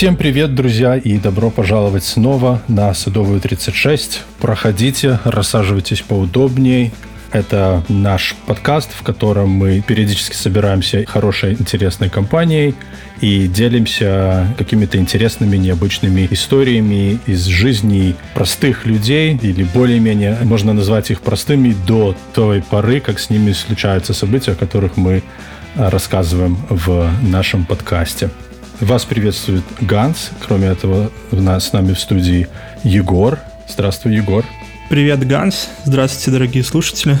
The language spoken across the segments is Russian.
Всем привет, друзья, и добро пожаловать снова на Садовую 36. Проходите, рассаживайтесь поудобнее. Это наш подкаст, в котором мы периодически собираемся хорошей, интересной компанией и делимся какими-то интересными, необычными историями из жизни простых людей, или более-менее можно назвать их простыми до той поры, как с ними случаются события, о которых мы рассказываем в нашем подкасте. Вас приветствует Ганс. Кроме этого, у нас с нами в студии Егор. Здравствуй, Егор. Привет, Ганс. Здравствуйте, дорогие слушатели.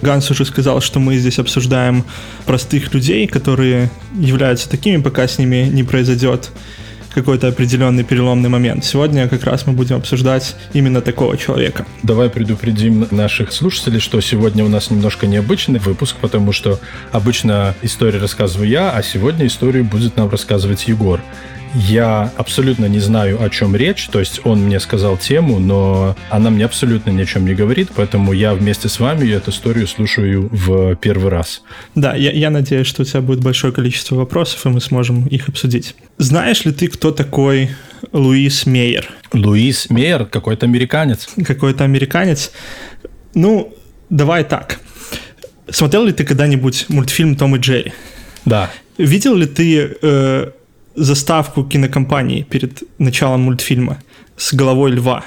Ганс уже сказал, что мы здесь обсуждаем простых людей, которые являются такими, пока с ними не произойдет какой-то определенный переломный момент. Сегодня как раз мы будем обсуждать именно такого человека. Давай предупредим наших слушателей, что сегодня у нас немножко необычный выпуск, потому что обычно истории рассказываю я, а сегодня историю будет нам рассказывать Егор. Я абсолютно не знаю, о чем речь, то есть он мне сказал тему, но она мне абсолютно ни о чем не говорит, поэтому я вместе с вами эту историю слушаю в первый раз. Да, я, я надеюсь, что у тебя будет большое количество вопросов, и мы сможем их обсудить. Знаешь ли ты, кто такой Луис Мейер? Луис Мейер какой-то американец. Какой-то американец. Ну, давай так. Смотрел ли ты когда-нибудь мультфильм «Том и Джерри»? Да. Видел ли ты э, заставку кинокомпании перед началом мультфильма с головой льва,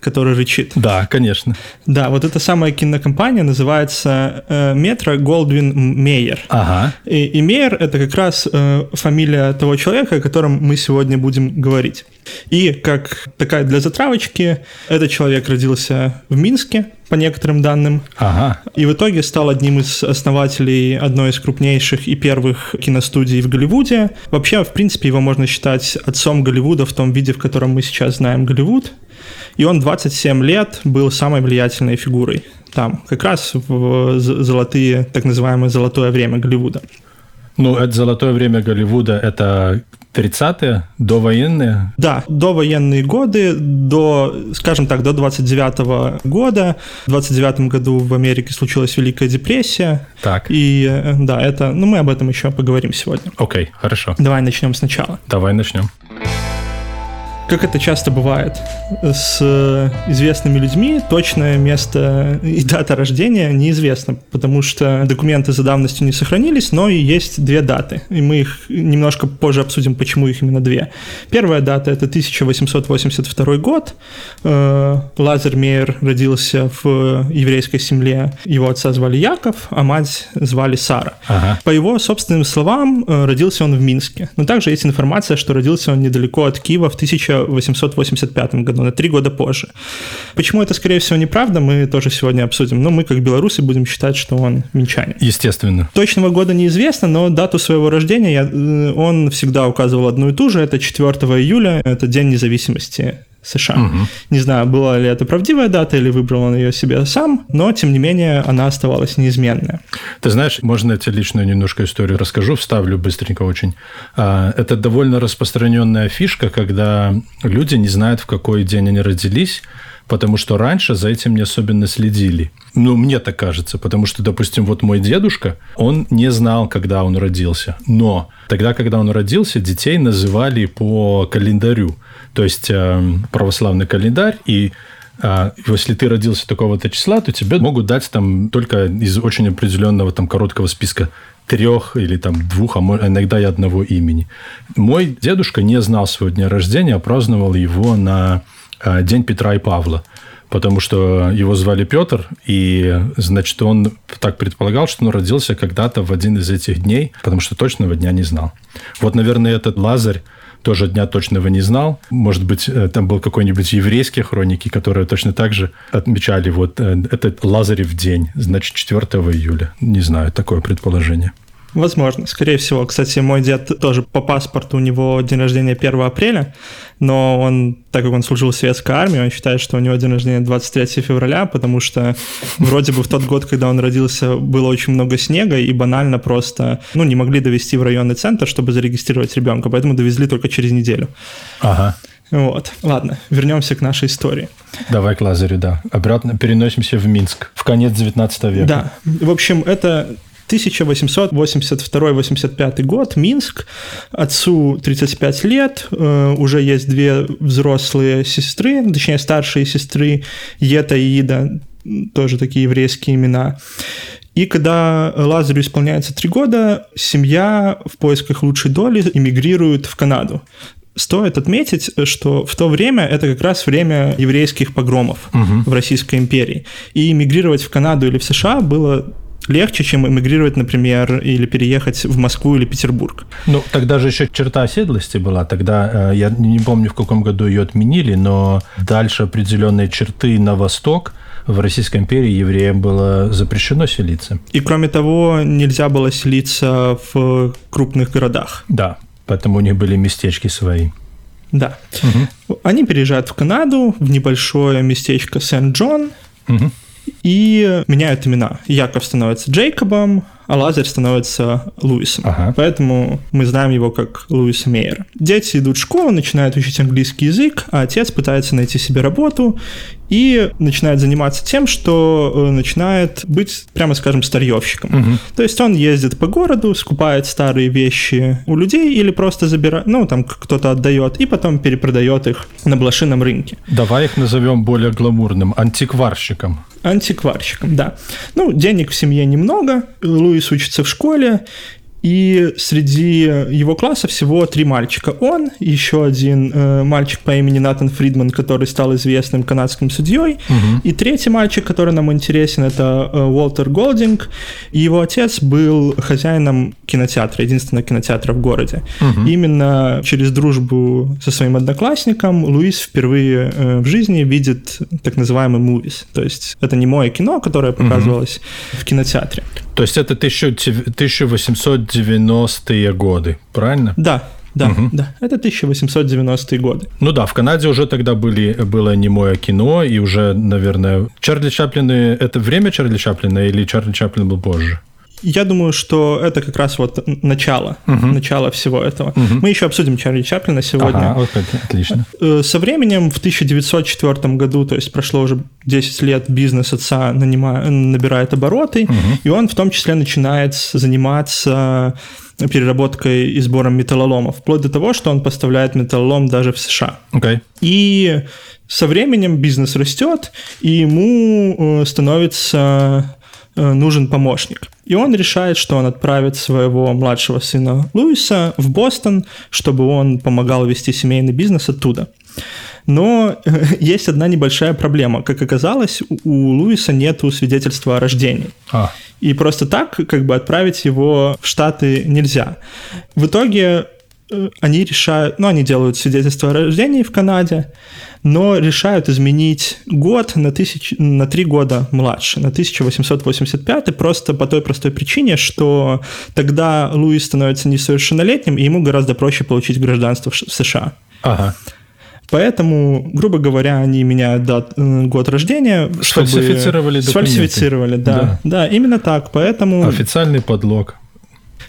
который рычит. Да, конечно. Да, вот эта самая кинокомпания называется э, Метро Голдвин Мейер. Ага. И, и Мейер это как раз э, фамилия того человека, о котором мы сегодня будем говорить. И как такая для затравочки, этот человек родился в Минске, по некоторым данным. Ага. И в итоге стал одним из основателей одной из крупнейших и первых киностудий в Голливуде. Вообще, в принципе, его можно считать отцом Голливуда в том виде, в котором мы сейчас знаем Голливуд. И он 27 лет был самой влиятельной фигурой там, как раз в золотые, так называемое золотое время Голливуда. Ну, это золотое время Голливуда, это 30-е, довоенные? Да, довоенные годы, до, скажем так, до 29 -го года. В 29 году в Америке случилась Великая депрессия. Так. И да, это, ну, мы об этом еще поговорим сегодня. Окей, okay, хорошо. Давай начнем сначала. Давай начнем как это часто бывает с известными людьми, точное место и дата рождения неизвестно, потому что документы за давностью не сохранились, но и есть две даты, и мы их немножко позже обсудим, почему их именно две. Первая дата — это 1882 год. Э, Лазер Мейер родился в еврейской семье, его отца звали Яков, а мать звали Сара. Ага. По его собственным словам, э, родился он в Минске, но также есть информация, что родился он недалеко от Киева в 1000 1885 году, на три года позже. Почему это, скорее всего, неправда, мы тоже сегодня обсудим. Но мы, как белорусы, будем считать, что он минчанин. Естественно. Точного года неизвестно, но дату своего рождения я, э, он всегда указывал одну и ту же. Это 4 июля, это День независимости США. Угу. Не знаю, была ли это правдивая дата или выбрал он ее себе сам, но тем не менее она оставалась неизменная. Ты знаешь, можно я тебе личную немножко историю расскажу, вставлю быстренько очень. А, это довольно распространенная фишка, когда люди не знают, в какой день они родились, потому что раньше за этим не особенно следили. Ну, мне так кажется, потому что, допустим, вот мой дедушка, он не знал, когда он родился. Но тогда, когда он родился, детей называли по календарю. То есть э, православный календарь, и э, если ты родился такого-то числа, то тебе могут дать там только из очень определенного там короткого списка трех или там двух, а иногда и одного имени. Мой дедушка не знал своего дня рождения, а праздновал его на э, День Петра и Павла потому что его звали Петр, и, значит, он так предполагал, что он родился когда-то в один из этих дней, потому что точного дня не знал. Вот, наверное, этот Лазарь тоже дня точного не знал. Может быть, э, там был какой-нибудь еврейские хроники, которые точно так же отмечали вот э, этот Лазарев день, значит, 4 июля. Не знаю, такое предположение. Возможно. Скорее всего. Кстати, мой дед тоже по паспорту, у него день рождения 1 апреля, но он, так как он служил в советской армии, он считает, что у него день рождения 23 февраля, потому что вроде бы в тот год, когда он родился, было очень много снега, и банально просто, ну, не могли довести в районный центр, чтобы зарегистрировать ребенка, поэтому довезли только через неделю. Ага. Вот. Ладно, вернемся к нашей истории. Давай к Лазарю, да. Обратно переносимся в Минск, в конец 19 века. Да. В общем, это 1882-85 год, Минск, отцу 35 лет, э, уже есть две взрослые сестры, точнее старшие сестры, Ета и Ида, тоже такие еврейские имена. И когда Лазарю исполняется три года, семья в поисках лучшей доли эмигрирует в Канаду. Стоит отметить, что в то время это как раз время еврейских погромов угу. в Российской империи. И эмигрировать в Канаду или в США было легче, чем эмигрировать, например, или переехать в Москву или Петербург. Ну, тогда же еще черта оседлости была. Тогда, э, я не помню, в каком году ее отменили, но дальше определенные черты на восток в Российской империи евреям было запрещено селиться. И кроме того, нельзя было селиться в крупных городах. Да, поэтому у них были местечки свои. Да. Угу. Они переезжают в Канаду, в небольшое местечко Сент-Джон, угу. И меняют имена. Яков становится Джейкобом, а Лазарь становится Луисом. Ага. Поэтому мы знаем его как Луиса Мейера. Дети идут в школу, начинают учить английский язык, а отец пытается найти себе работу и начинает заниматься тем, что э, начинает быть, прямо скажем, старьевщиком. Угу. То есть он ездит по городу, скупает старые вещи у людей или просто забирает, ну, там кто-то отдает, и потом перепродает их на блошином рынке. Давай их назовем более гламурным, антикварщиком. Антикварщиком, да. Ну, денег в семье немного, Луис учится в школе, и среди его класса всего три мальчика. Он, еще один э, мальчик по имени Натан Фридман, который стал известным канадским судьей, угу. и третий мальчик, который нам интересен, это э, Уолтер Голдинг. Его отец был хозяином кинотеатра, единственного кинотеатра в городе. Угу. Именно через дружбу со своим одноклассником Луис впервые э, в жизни видит так называемый movies. То есть это не мое кино, которое показывалось угу. в кинотеатре. То есть это 1890-е годы, правильно? Да, да, угу. да, это 1890-е годы. Ну да, в Канаде уже тогда были, было немое кино, и уже, наверное, Чарли Чаплин, это время Чарли Чаплина или Чарли Чаплин был позже? Я думаю, что это как раз вот начало, угу. начало всего этого. Угу. Мы еще обсудим Чарли Чаплина сегодня. Ага, вот, отлично. Э, со временем в 1904 году, то есть прошло уже 10 лет, бизнес отца нанима, набирает обороты, угу. и он в том числе начинает заниматься переработкой и сбором металлолома, вплоть до того, что он поставляет металлолом даже в США. Okay. И со временем бизнес растет, и ему э, становится Э, нужен помощник. И он решает, что он отправит своего младшего сына Луиса в Бостон, чтобы он помогал вести семейный бизнес оттуда. Но э, есть одна небольшая проблема. Как оказалось, у Луиса нет свидетельства о рождении. А. И просто так как бы отправить его в Штаты нельзя. В итоге они решают, ну, они делают свидетельство о рождении в Канаде, но решают изменить год на, тысяч, на три года младше, на 1885, просто по той простой причине, что тогда Луис становится несовершеннолетним, и ему гораздо проще получить гражданство в США. Ага. Поэтому, грубо говоря, они меняют дат, э, год рождения. Сфальсифицировали документы. Сфальсифицировали, да, да. Да, именно так. Поэтому... Официальный подлог.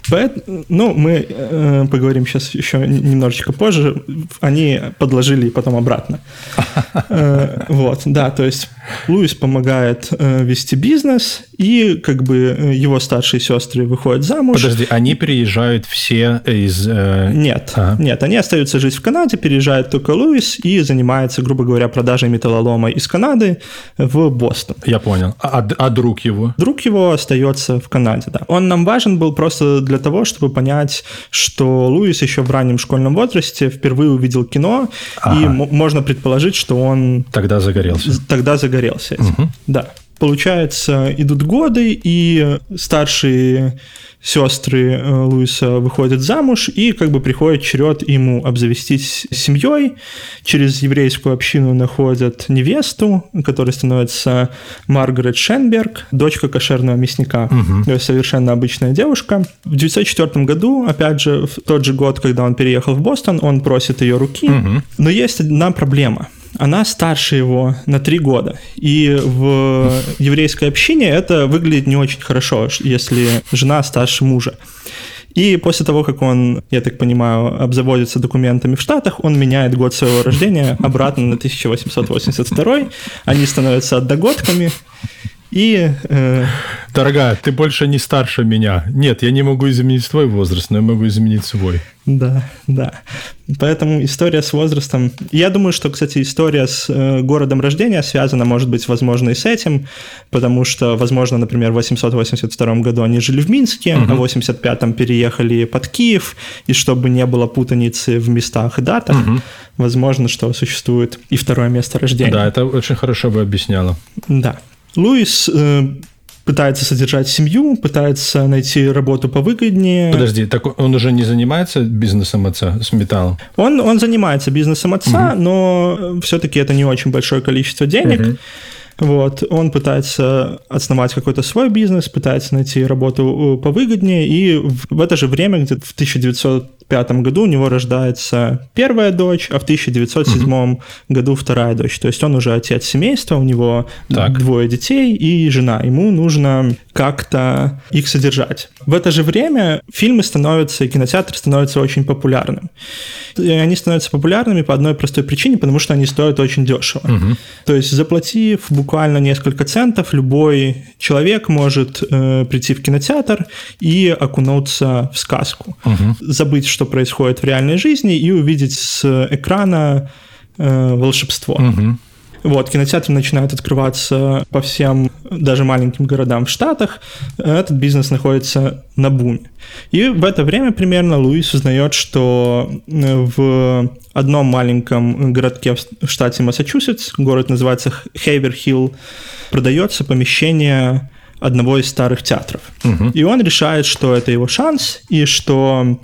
Поэтому, ну, мы э, поговорим сейчас еще немножечко позже. Они подложили и потом обратно. Э, вот, да, то есть Луис помогает э, вести бизнес, и как бы э, его старшие сестры выходят замуж. Подожди, они переезжают все из... Э... Нет, ага. нет, они остаются жить в Канаде, переезжает только Луис и занимается, грубо говоря, продажей металлолома из Канады в Бостон. Я понял. А, а друг его? Друг его остается в Канаде, да. Он нам важен был просто для того, чтобы понять, что Луис еще в раннем школьном возрасте впервые увидел кино, ага. и можно предположить, что он... Тогда загорелся. Тогда загорелся этим, угу. да. Получается, идут годы, и старшие сестры э, Луиса выходят замуж, и как бы приходит черед ему обзавестись семьей. Через еврейскую общину находят невесту, которая становится Маргарет Шенберг, дочка кошерного мясника. Угу. Совершенно обычная девушка. В 1904 году, опять же, в тот же год, когда он переехал в Бостон, он просит ее руки. Угу. Но есть одна проблема – она старше его на три года. И в еврейской общине это выглядит не очень хорошо, если жена старше мужа. И после того, как он, я так понимаю, обзаводится документами в Штатах, он меняет год своего рождения обратно на 1882. Они становятся одногодками. И... Э... Дорогая, ты больше не старше меня. Нет, я не могу изменить твой возраст, но я могу изменить свой. Да, да. Поэтому история с возрастом... Я думаю, что, кстати, история с э, городом рождения связана, может быть, возможно, и с этим, потому что, возможно, например, в 882 году они жили в Минске, угу. а в 85-м переехали под Киев, и чтобы не было путаницы в местах и датах, угу. возможно, что существует и второе место рождения. Да, это очень хорошо бы объясняло. Да. Луис э, пытается содержать семью, пытается найти работу повыгоднее. Подожди, так он уже не занимается бизнесом отца с металлом? Он, он занимается бизнесом отца, угу. но все-таки это не очень большое количество денег. Угу. Вот, он пытается основать какой-то свой бизнес, пытается найти работу э, повыгоднее, и в это же время, где-то в 1905 году у него рождается первая дочь, а в 1907 mm-hmm. году вторая дочь. То есть он уже отец семейства, у него так. двое детей и жена. Ему нужно как-то их содержать. В это же время фильмы становятся, и кинотеатры становятся очень популярным. И они становятся популярными по одной простой причине, потому что они стоят очень дешево. Угу. То есть заплатив буквально несколько центов, любой человек может э, прийти в кинотеатр и окунуться в сказку. Угу. Забыть, что происходит в реальной жизни и увидеть с экрана э, волшебство. Угу. Вот, кинотеатры начинают открываться по всем, даже маленьким городам в Штатах. Этот бизнес находится на буме. И в это время примерно Луис узнает, что э, в одном маленьком городке в штате Массачусетс, город называется Хейверхилл, продается помещение одного из старых театров. Угу. И он решает, что это его шанс, и что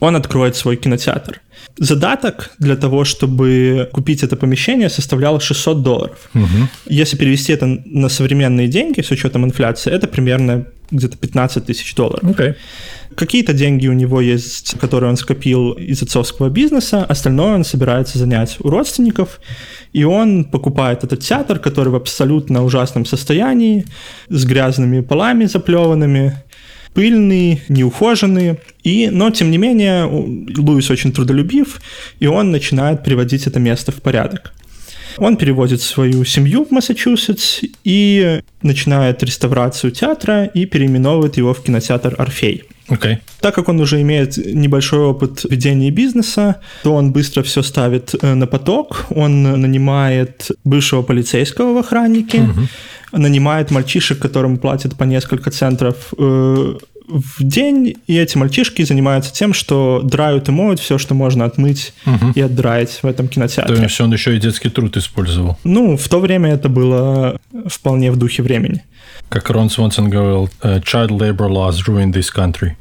он откроет свой кинотеатр. Задаток для того, чтобы купить это помещение, составлял 600 долларов. Угу. Если перевести это на современные деньги с учетом инфляции, это примерно где-то 15 тысяч долларов. Okay. Какие-то деньги у него есть, которые он скопил из отцовского бизнеса, остальное он собирается занять у родственников, и он покупает этот театр, который в абсолютно ужасном состоянии, с грязными полами заплеванными, пыльный, неухоженный. И, но, тем не менее, Луис очень трудолюбив, и он начинает приводить это место в порядок. Он переводит свою семью в Массачусетс и начинает реставрацию театра и переименовывает его в кинотеатр «Орфей». Okay. Так как он уже имеет небольшой опыт ведения бизнеса, то он быстро все ставит э, на поток. Он нанимает бывшего полицейского в охраннике, uh-huh. Нанимает мальчишек, которым платят по несколько центров э, в день, и эти мальчишки занимаются тем, что драют и моют все, что можно отмыть угу. и отдраить в этом кинотеатре. То есть он еще и детский труд использовал. Ну, в то время это было вполне в духе времени. Как Рон Свонсон говорил, «Э, child labor laws ruined this country.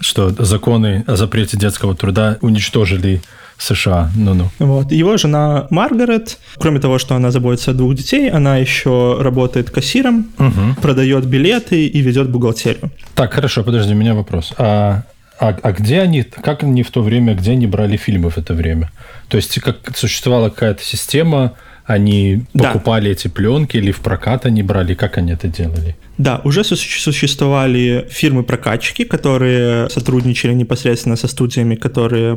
Что законы о запрете детского труда уничтожили США. Ну-ну. Вот. Его жена Маргарет, кроме того, что она заботится о двух детей, она еще работает кассиром, угу. продает билеты и ведет бухгалтерию. Так, хорошо, подожди, у меня вопрос. А а, а где они, как они в то время, где они брали фильмы в это время? То есть как существовала какая-то система, они покупали да. эти пленки или в прокат они брали, как они это делали? Да, уже существовали фирмы-прокатчики, которые сотрудничали непосредственно со студиями, которые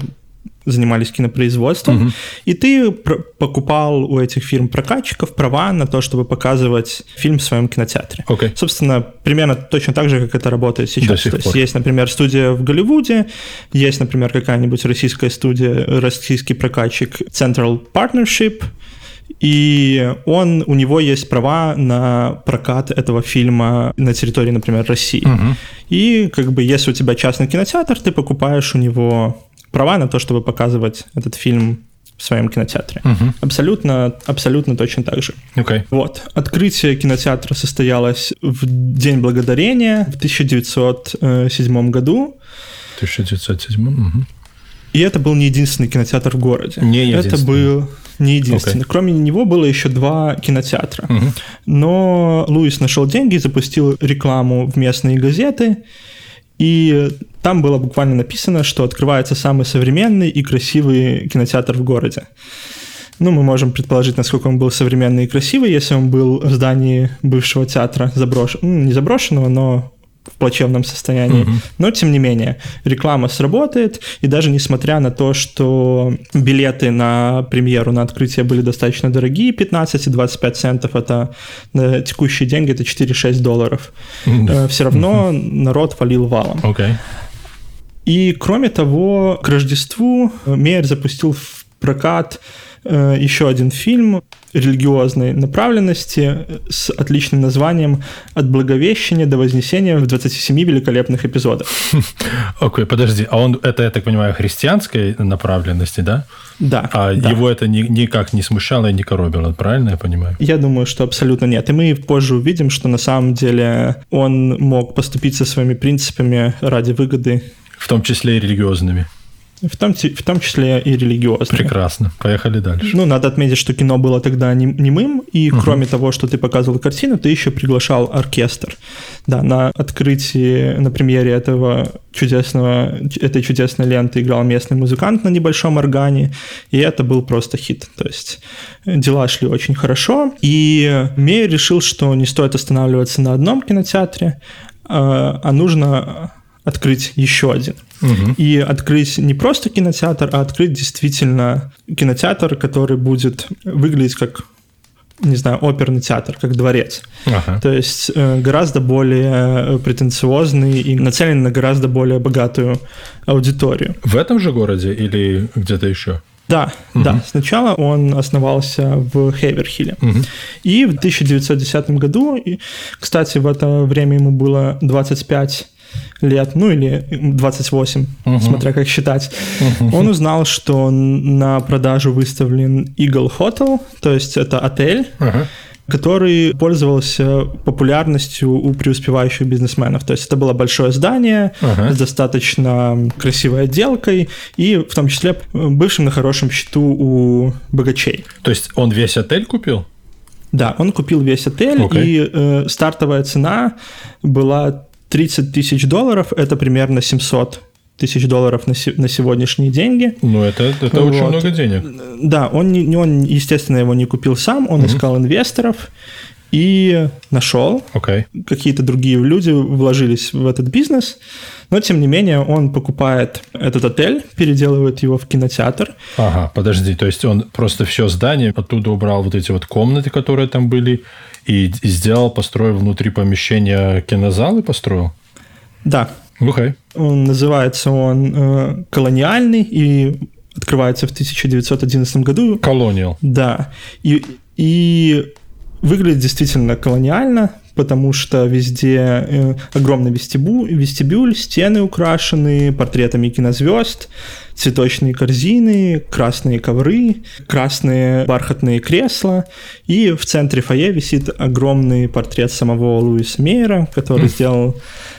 занимались кинопроизводством, угу. и ты покупал у этих фирм прокатчиков права на то, чтобы показывать фильм в своем кинотеатре. Okay. Собственно, примерно точно так же, как это работает сейчас. то есть есть, например, студия в Голливуде, есть, например, какая-нибудь российская студия, российский прокатчик Central Partnership, и он, у него есть права на прокат этого фильма на территории, например, России. Угу. И как бы если у тебя частный кинотеатр, ты покупаешь у него права на то, чтобы показывать этот фильм в своем кинотеатре. Угу. Абсолютно, абсолютно точно так же. Okay. Вот. Открытие кинотеатра состоялось в День Благодарения в 1907 году. 1907, угу. И это был не единственный кинотеатр в городе. Не единственный. Это был не единственный. Okay. Кроме него было еще два кинотеатра. Угу. Но Луис нашел деньги, запустил рекламу в местные газеты, и там было буквально написано, что открывается самый современный и красивый кинотеатр в городе. Ну, мы можем предположить, насколько он был современный и красивый, если он был в здании бывшего театра заброшенного, ну, не заброшенного, но в плачевном состоянии. Mm-hmm. Но, тем не менее, реклама сработает, и даже несмотря на то, что билеты на премьеру, на открытие были достаточно дорогие, 15 и 25 центов, это на текущие деньги, это 4-6 долларов, mm-hmm. все равно mm-hmm. народ валил валом. Okay. И, кроме того, к Рождеству Мейер запустил в прокат Э, еще один фильм религиозной направленности с отличным названием «От Благовещения до Вознесения в 27 великолепных эпизодах». Окей, okay, подожди, а он, это, я так понимаю, христианской направленности, да? Да. А да. его это ни, никак не смущало и не коробило, правильно я понимаю? Я думаю, что абсолютно нет. И мы позже увидим, что на самом деле он мог поступить со своими принципами ради выгоды. В том числе и религиозными. В том, в том числе и религиозные. Прекрасно. Поехали дальше. Ну, надо отметить, что кино было тогда немым, и угу. кроме того, что ты показывал картину, ты еще приглашал оркестр. Да, на открытии, на премьере этого чудесного, этой чудесной ленты играл местный музыкант на небольшом органе, и это был просто хит. То есть дела шли очень хорошо, и Мей решил, что не стоит останавливаться на одном кинотеатре, а, а нужно открыть еще один. Угу. И открыть не просто кинотеатр, а открыть действительно кинотеатр, который будет выглядеть как не знаю, оперный театр, как дворец. Ага. То есть э, гораздо более претенциозный и нацелен на гораздо более богатую аудиторию. В этом же городе или где-то еще? Да, угу. да. Сначала он основался в Хейверхилле. Угу. И в 1910 году, и, кстати, в это время ему было 25 лет, ну или 28, угу. смотря как считать, угу. он узнал, что на продажу выставлен Eagle Hotel, то есть это отель, угу который пользовался популярностью у преуспевающих бизнесменов. То есть это было большое здание ага. с достаточно красивой отделкой и в том числе бывшим на хорошем счету у богачей. То есть он весь отель купил? Да, он купил весь отель, okay. и э, стартовая цена была 30 тысяч долларов – это примерно 700 тысяч долларов на, на сегодняшние деньги. Ну, это, это вот. очень много денег. Да, он, не, он, естественно, его не купил сам, он угу. искал инвесторов и нашел. Okay. Какие-то другие люди вложились в этот бизнес, но, тем не менее, он покупает этот отель, переделывает его в кинотеатр. Ага, подожди, то есть он просто все здание оттуда убрал вот эти вот комнаты, которые там были, и сделал, построил внутри помещения кинозал и построил? Да. Okay. Он называется он э, колониальный и открывается в 1911 году. Колониал. Да. И, и выглядит действительно колониально, потому что везде э, огромный вестибу, вестибюль, стены украшены портретами кинозвезд, цветочные корзины, красные ковры, красные бархатные кресла, и в центре фойе висит огромный портрет самого Луиса Мейера, который сделал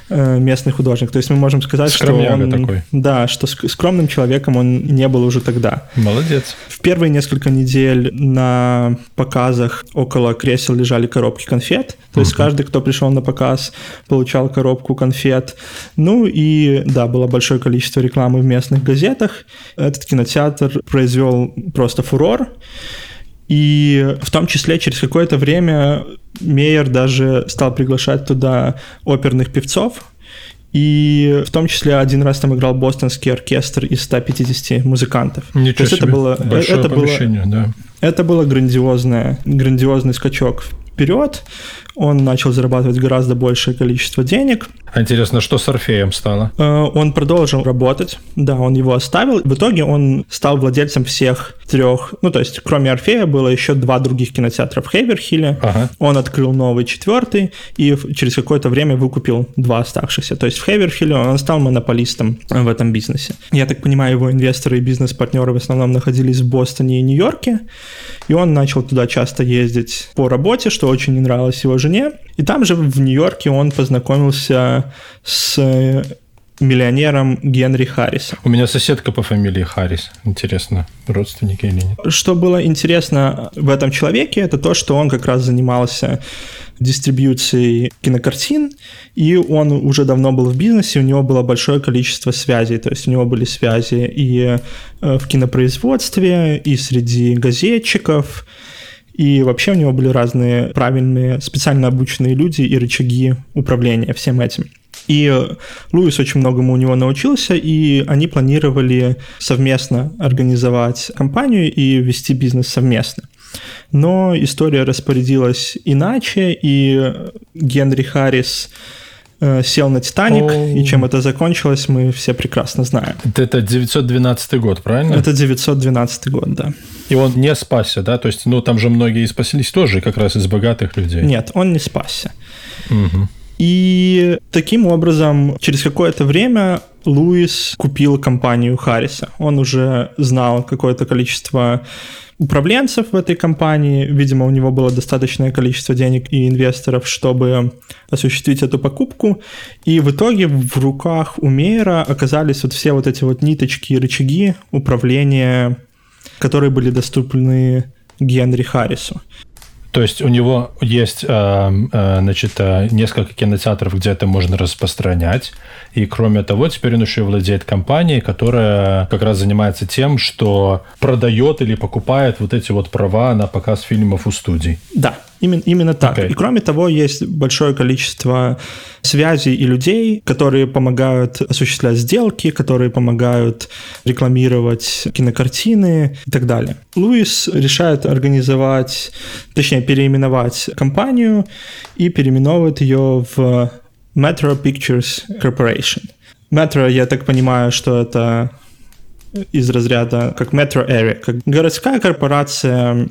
местный художник. То есть мы можем сказать, что он... такой. Да, что скромным человеком он не был уже тогда. Молодец. В первые несколько недель на показах около кресел лежали коробки конфет. То есть каждый, кто пришел на показ, получал коробку конфет. Ну и да, было большое количество рекламы в местных газетах. Этот кинотеатр произвел просто фурор. И в том числе через какое-то время Мейер даже стал приглашать туда оперных певцов, и в том числе один раз там играл бостонский оркестр из 150 музыкантов. Ничего То есть себе. это было, Большое это было, да. Это было грандиозное, грандиозный скачок вперед, он начал зарабатывать гораздо большее количество денег. А интересно, что с Орфеем стало? Э, он продолжил работать, да, он его оставил. В итоге он стал владельцем всех трех, ну то есть кроме Орфея было еще два других кинотеатра в Хейверхилле. Ага. Он открыл новый четвертый и через какое-то время выкупил два оставшихся. То есть в Хейверхилле он стал монополистом в этом бизнесе. Я так понимаю, его инвесторы и бизнес-партнеры в основном находились в Бостоне и Нью-Йорке, и он начал туда часто ездить по работе, что очень не нравилось его жене. И там же в Нью-Йорке он познакомился с миллионером Генри Харрисом. У меня соседка по фамилии Харрис. Интересно, родственники или нет? Что было интересно в этом человеке, это то, что он как раз занимался дистрибьюцией кинокартин, и он уже давно был в бизнесе, у него было большое количество связей, то есть у него были связи и э, в кинопроизводстве, и среди газетчиков, и вообще у него были разные правильные, специально обученные люди и рычаги управления всем этим. И Луис очень многому у него научился, и они планировали совместно организовать компанию и вести бизнес совместно. Но история распорядилась иначе, и Генри Харрис э, сел на Титаник, oh. и чем это закончилось, мы все прекрасно знаем. Это 912 год, правильно? Это 912 год, да. И он не спасся, да? То есть, ну, там же многие спаслись тоже как раз из богатых людей. Нет, он не спасся. Угу. И таким образом, через какое-то время Луис купил компанию Харриса. Он уже знал какое-то количество управленцев в этой компании. Видимо, у него было достаточное количество денег и инвесторов, чтобы осуществить эту покупку. И в итоге в руках у Мейера оказались вот все вот эти вот ниточки и рычаги управления, которые были доступны Генри Харрису. То есть у него есть, э, э, значит, э, несколько кинотеатров, где это можно распространять. И кроме того, теперь он еще и владеет компанией, которая как раз занимается тем, что продает или покупает вот эти вот права на показ фильмов у студий. Да, Именно, именно так. Okay. И кроме того, есть большое количество связей и людей, которые помогают осуществлять сделки, которые помогают рекламировать кинокартины и так далее. Луис решает организовать, точнее, переименовать компанию и переименовывает ее в Metro Pictures Corporation. Metro, я так понимаю, что это из разряда как Metro Area, как городская корпорация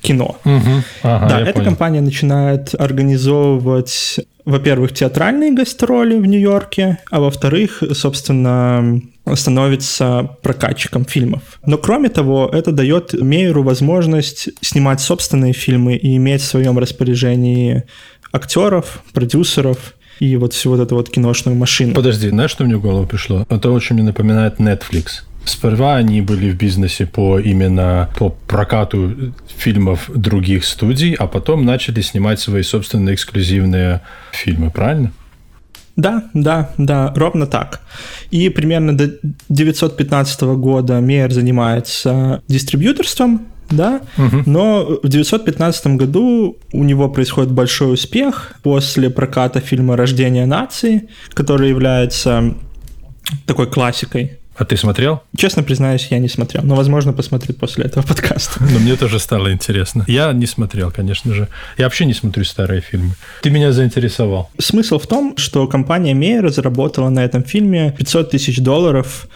кино. Угу. Ага, да, эта понял. компания начинает организовывать, во-первых, театральные гастроли в Нью-Йорке, а во-вторых, собственно, становится прокатчиком фильмов. Но кроме того, это дает Мейеру возможность снимать собственные фильмы и иметь в своем распоряжении актеров, продюсеров и вот всю вот эту вот киношную машину. Подожди, знаешь, что мне в голову пришло? Это очень мне напоминает Netflix. Сперва они были в бизнесе по именно по прокату фильмов других студий, а потом начали снимать свои собственные эксклюзивные фильмы, правильно? Да, да, да, ровно так. И примерно до 915 года Мейер занимается дистрибьюторством, да, угу. но в 915 году у него происходит большой успех после проката фильма «Рождение нации», который является такой классикой а ты смотрел? Честно признаюсь, я не смотрел, но, возможно, посмотрю после этого подкаста. Но мне тоже стало интересно. Я не смотрел, конечно же. Я вообще не смотрю старые фильмы. Ты меня заинтересовал. Смысл в том, что компания Мейер заработала на этом фильме 500 тысяч долларов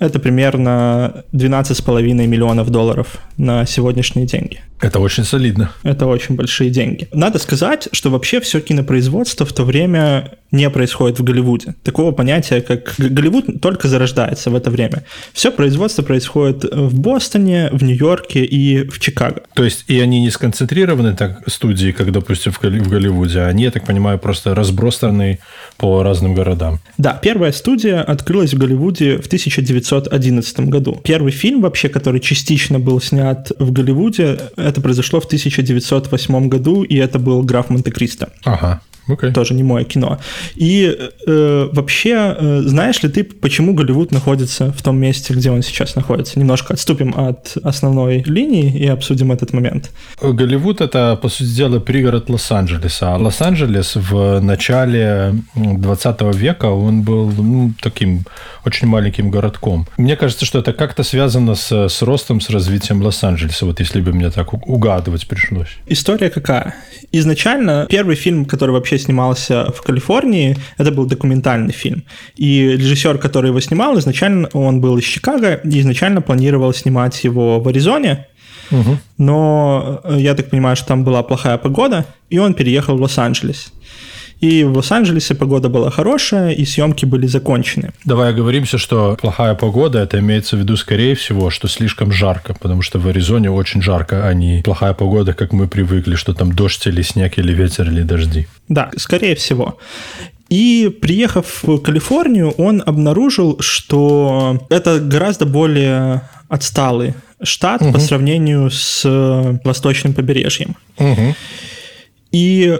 это примерно 12,5 миллионов долларов на сегодняшние деньги. Это очень солидно. Это очень большие деньги. Надо сказать, что вообще все кинопроизводство в то время не происходит в Голливуде. Такого понятия, как Голливуд, только зарождается в это время. Все производство происходит в Бостоне, в Нью-Йорке и в Чикаго. То есть и они не сконцентрированы так студии, как, допустим, в Голливуде, а они, я так понимаю, просто разбросаны по разным городам. Да, первая студия открылась в Голливуде в 1911 году. Первый фильм вообще, который частично был снят в Голливуде, это произошло в 1908 году, и это был «Граф Монте-Кристо». Ага. Okay. Тоже не мое кино. И э, вообще, э, знаешь ли ты, почему Голливуд находится в том месте, где он сейчас находится? Немножко отступим от основной линии и обсудим этот момент. Голливуд — это, по сути дела, пригород Лос-Анджелеса. А Лос-Анджелес в начале 20 века, он был ну, таким очень маленьким городком. Мне кажется, что это как-то связано с, с ростом, с развитием Лос-Анджелеса, вот если бы мне так угадывать пришлось. История какая? Изначально первый фильм, который вообще снимался в Калифорнии, это был документальный фильм. И режиссер, который его снимал, изначально он был из Чикаго, и изначально планировал снимать его в Аризоне, Угу. Но э, я так понимаю, что там была плохая погода, и он переехал в Лос-Анджелес. И в Лос-Анджелесе погода была хорошая, и съемки были закончены. Давай оговоримся, что плохая погода, это имеется в виду, скорее всего, что слишком жарко, потому что в Аризоне очень жарко, а не плохая погода, как мы привыкли, что там дождь или снег, или ветер, или дожди. Да, скорее всего. И приехав в Калифорнию, он обнаружил, что это гораздо более отсталый штат угу. по сравнению с восточным побережьем. Угу. И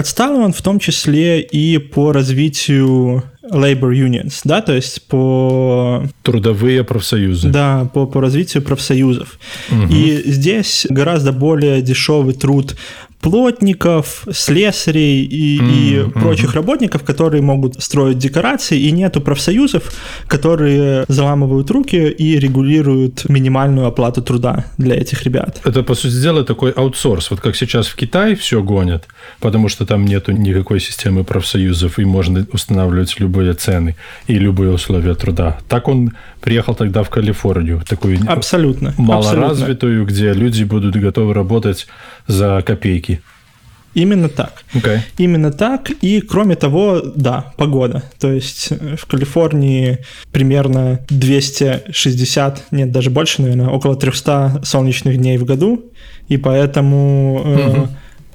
Отстал он в том числе и по развитию labor unions, да, то есть по... Трудовые профсоюзы. Да, по, по развитию профсоюзов. Угу. И здесь гораздо более дешевый труд плотников, слесарей и, mm-hmm. и прочих работников, которые могут строить декорации, и нету профсоюзов, которые заламывают руки и регулируют минимальную оплату труда для этих ребят. Это, по сути дела, такой аутсорс. Вот как сейчас в Китае все гонят, потому что там нету никакой системы профсоюзов, и можно устанавливать любые цены и любые условия труда. Так он приехал тогда в Калифорнию, такую абсолютно, малоразвитую, абсолютно. где люди будут готовы работать за копейки. Именно так. Okay. Именно так. И кроме того, да, погода. То есть э, в Калифорнии примерно 260, нет, даже больше, наверное, около 300 солнечных дней в году. И поэтому mm-hmm. э,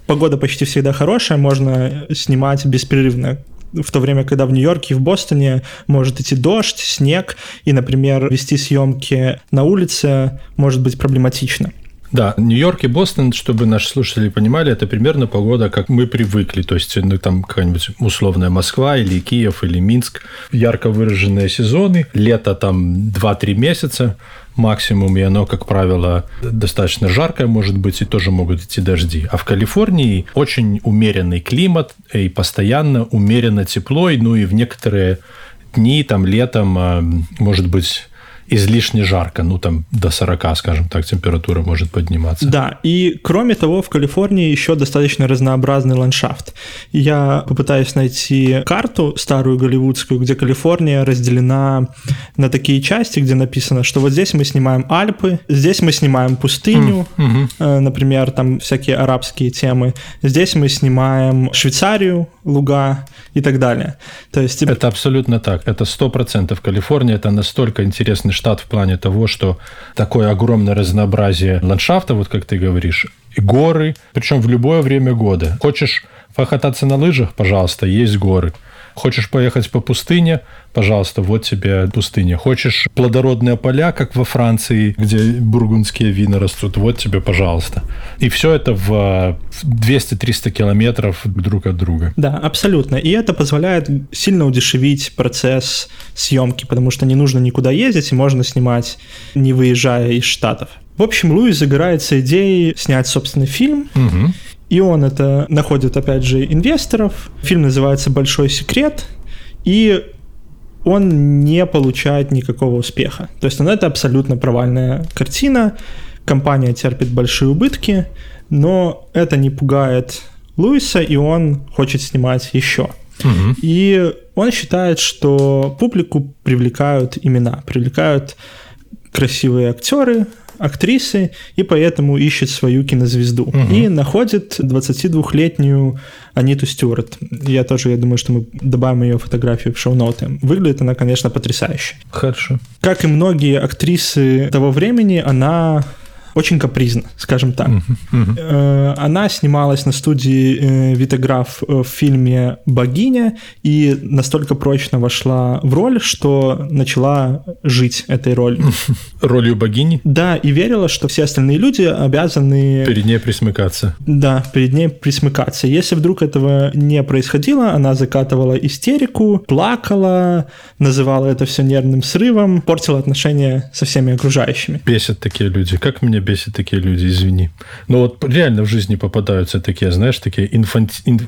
погода почти всегда хорошая, можно снимать беспрерывно в то время, когда в Нью-Йорке и в Бостоне может идти дождь, снег, и, например, вести съемки на улице может быть проблематично. Да, Нью-Йорк и Бостон, чтобы наши слушатели понимали, это примерно погода, как мы привыкли. То есть, ну, там какая-нибудь условная Москва или Киев или Минск. Ярко выраженные сезоны. Лето там 2-3 месяца максимум, и оно, как правило, достаточно жаркое может быть, и тоже могут идти дожди. А в Калифорнии очень умеренный климат, и постоянно умеренно тепло, ну и в некоторые дни, там, летом, а, может быть, излишне жарко, ну там до 40, скажем так, температура может подниматься. Да, и кроме того, в Калифорнии еще достаточно разнообразный ландшафт. Я попытаюсь найти карту старую голливудскую, где Калифорния разделена на такие части, где написано, что вот здесь мы снимаем Альпы, здесь мы снимаем пустыню, mm-hmm. например, там всякие арабские темы, здесь мы снимаем Швейцарию, луга и так далее. То есть... Это абсолютно так, это 100%. Калифорния это настолько интересный штат в плане того, что такое огромное разнообразие ландшафта, вот как ты говоришь, и горы, причем в любое время года. Хочешь покататься на лыжах, пожалуйста, есть горы. Хочешь поехать по пустыне, пожалуйста, вот тебе пустыня. Хочешь плодородные поля, как во Франции, где бургундские вина растут, вот тебе, пожалуйста. И все это в 200-300 километров друг от друга. Да, абсолютно. И это позволяет сильно удешевить процесс съемки, потому что не нужно никуда ездить, и можно снимать, не выезжая из Штатов. В общем, Луис загорается идеей снять собственный фильм. Угу. И он это находит, опять же, инвесторов. Фильм называется «Большой секрет», и он не получает никакого успеха. То есть, ну, это абсолютно провальная картина, компания терпит большие убытки, но это не пугает Луиса, и он хочет снимать еще. Угу. И он считает, что публику привлекают имена, привлекают красивые актеры, актрисы, и поэтому ищет свою кинозвезду. Угу. И находит 22-летнюю Аниту Стюарт. Я тоже, я думаю, что мы добавим ее фотографию в шоу-ноты. Выглядит она, конечно, потрясающе. Хорошо. Как и многие актрисы того времени, она очень капризно, скажем так. Uh-huh, Она снималась на студии э, Витограф э, в фильме «Богиня» и настолько прочно вошла в роль, что начала жить этой ролью. Ролью богини? Да, и верила, что все остальные люди обязаны... Перед ней присмыкаться. Да, перед ней присмыкаться. Если вдруг этого не происходило, она закатывала истерику, плакала, называла это все нервным срывом, портила отношения со всеми окружающими. Бесят такие люди. Как меня бесят такие люди, извини. Но вот реально в жизни попадаются такие, знаешь, такие инфанти... Ин...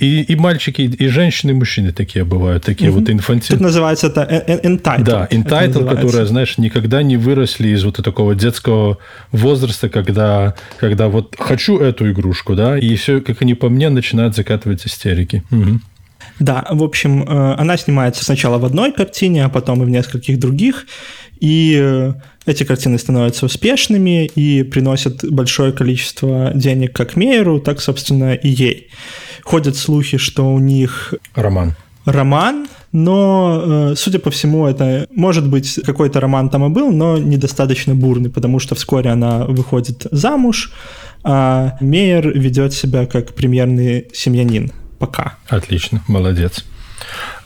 И, и мальчики, и женщины, и мужчины такие бывают, такие mm-hmm. вот инфантильные. Тут называется это entitled. Да, entitled, которые, знаешь, никогда не выросли из вот такого детского возраста, когда, когда вот хочу эту игрушку, да, и все, как они по мне, начинают закатывать истерики. Угу. Да, в общем, э, она снимается сначала в одной картине, а потом и в нескольких других. И э, эти картины становятся успешными и приносят большое количество денег как Мейеру, так, собственно, и ей. Ходят слухи, что у них... Роман. Роман, но, э, судя по всему, это, может быть, какой-то роман там и был, но недостаточно бурный, потому что вскоре она выходит замуж, а Мейер ведет себя как премьерный семьянин. Пока. Отлично, молодец.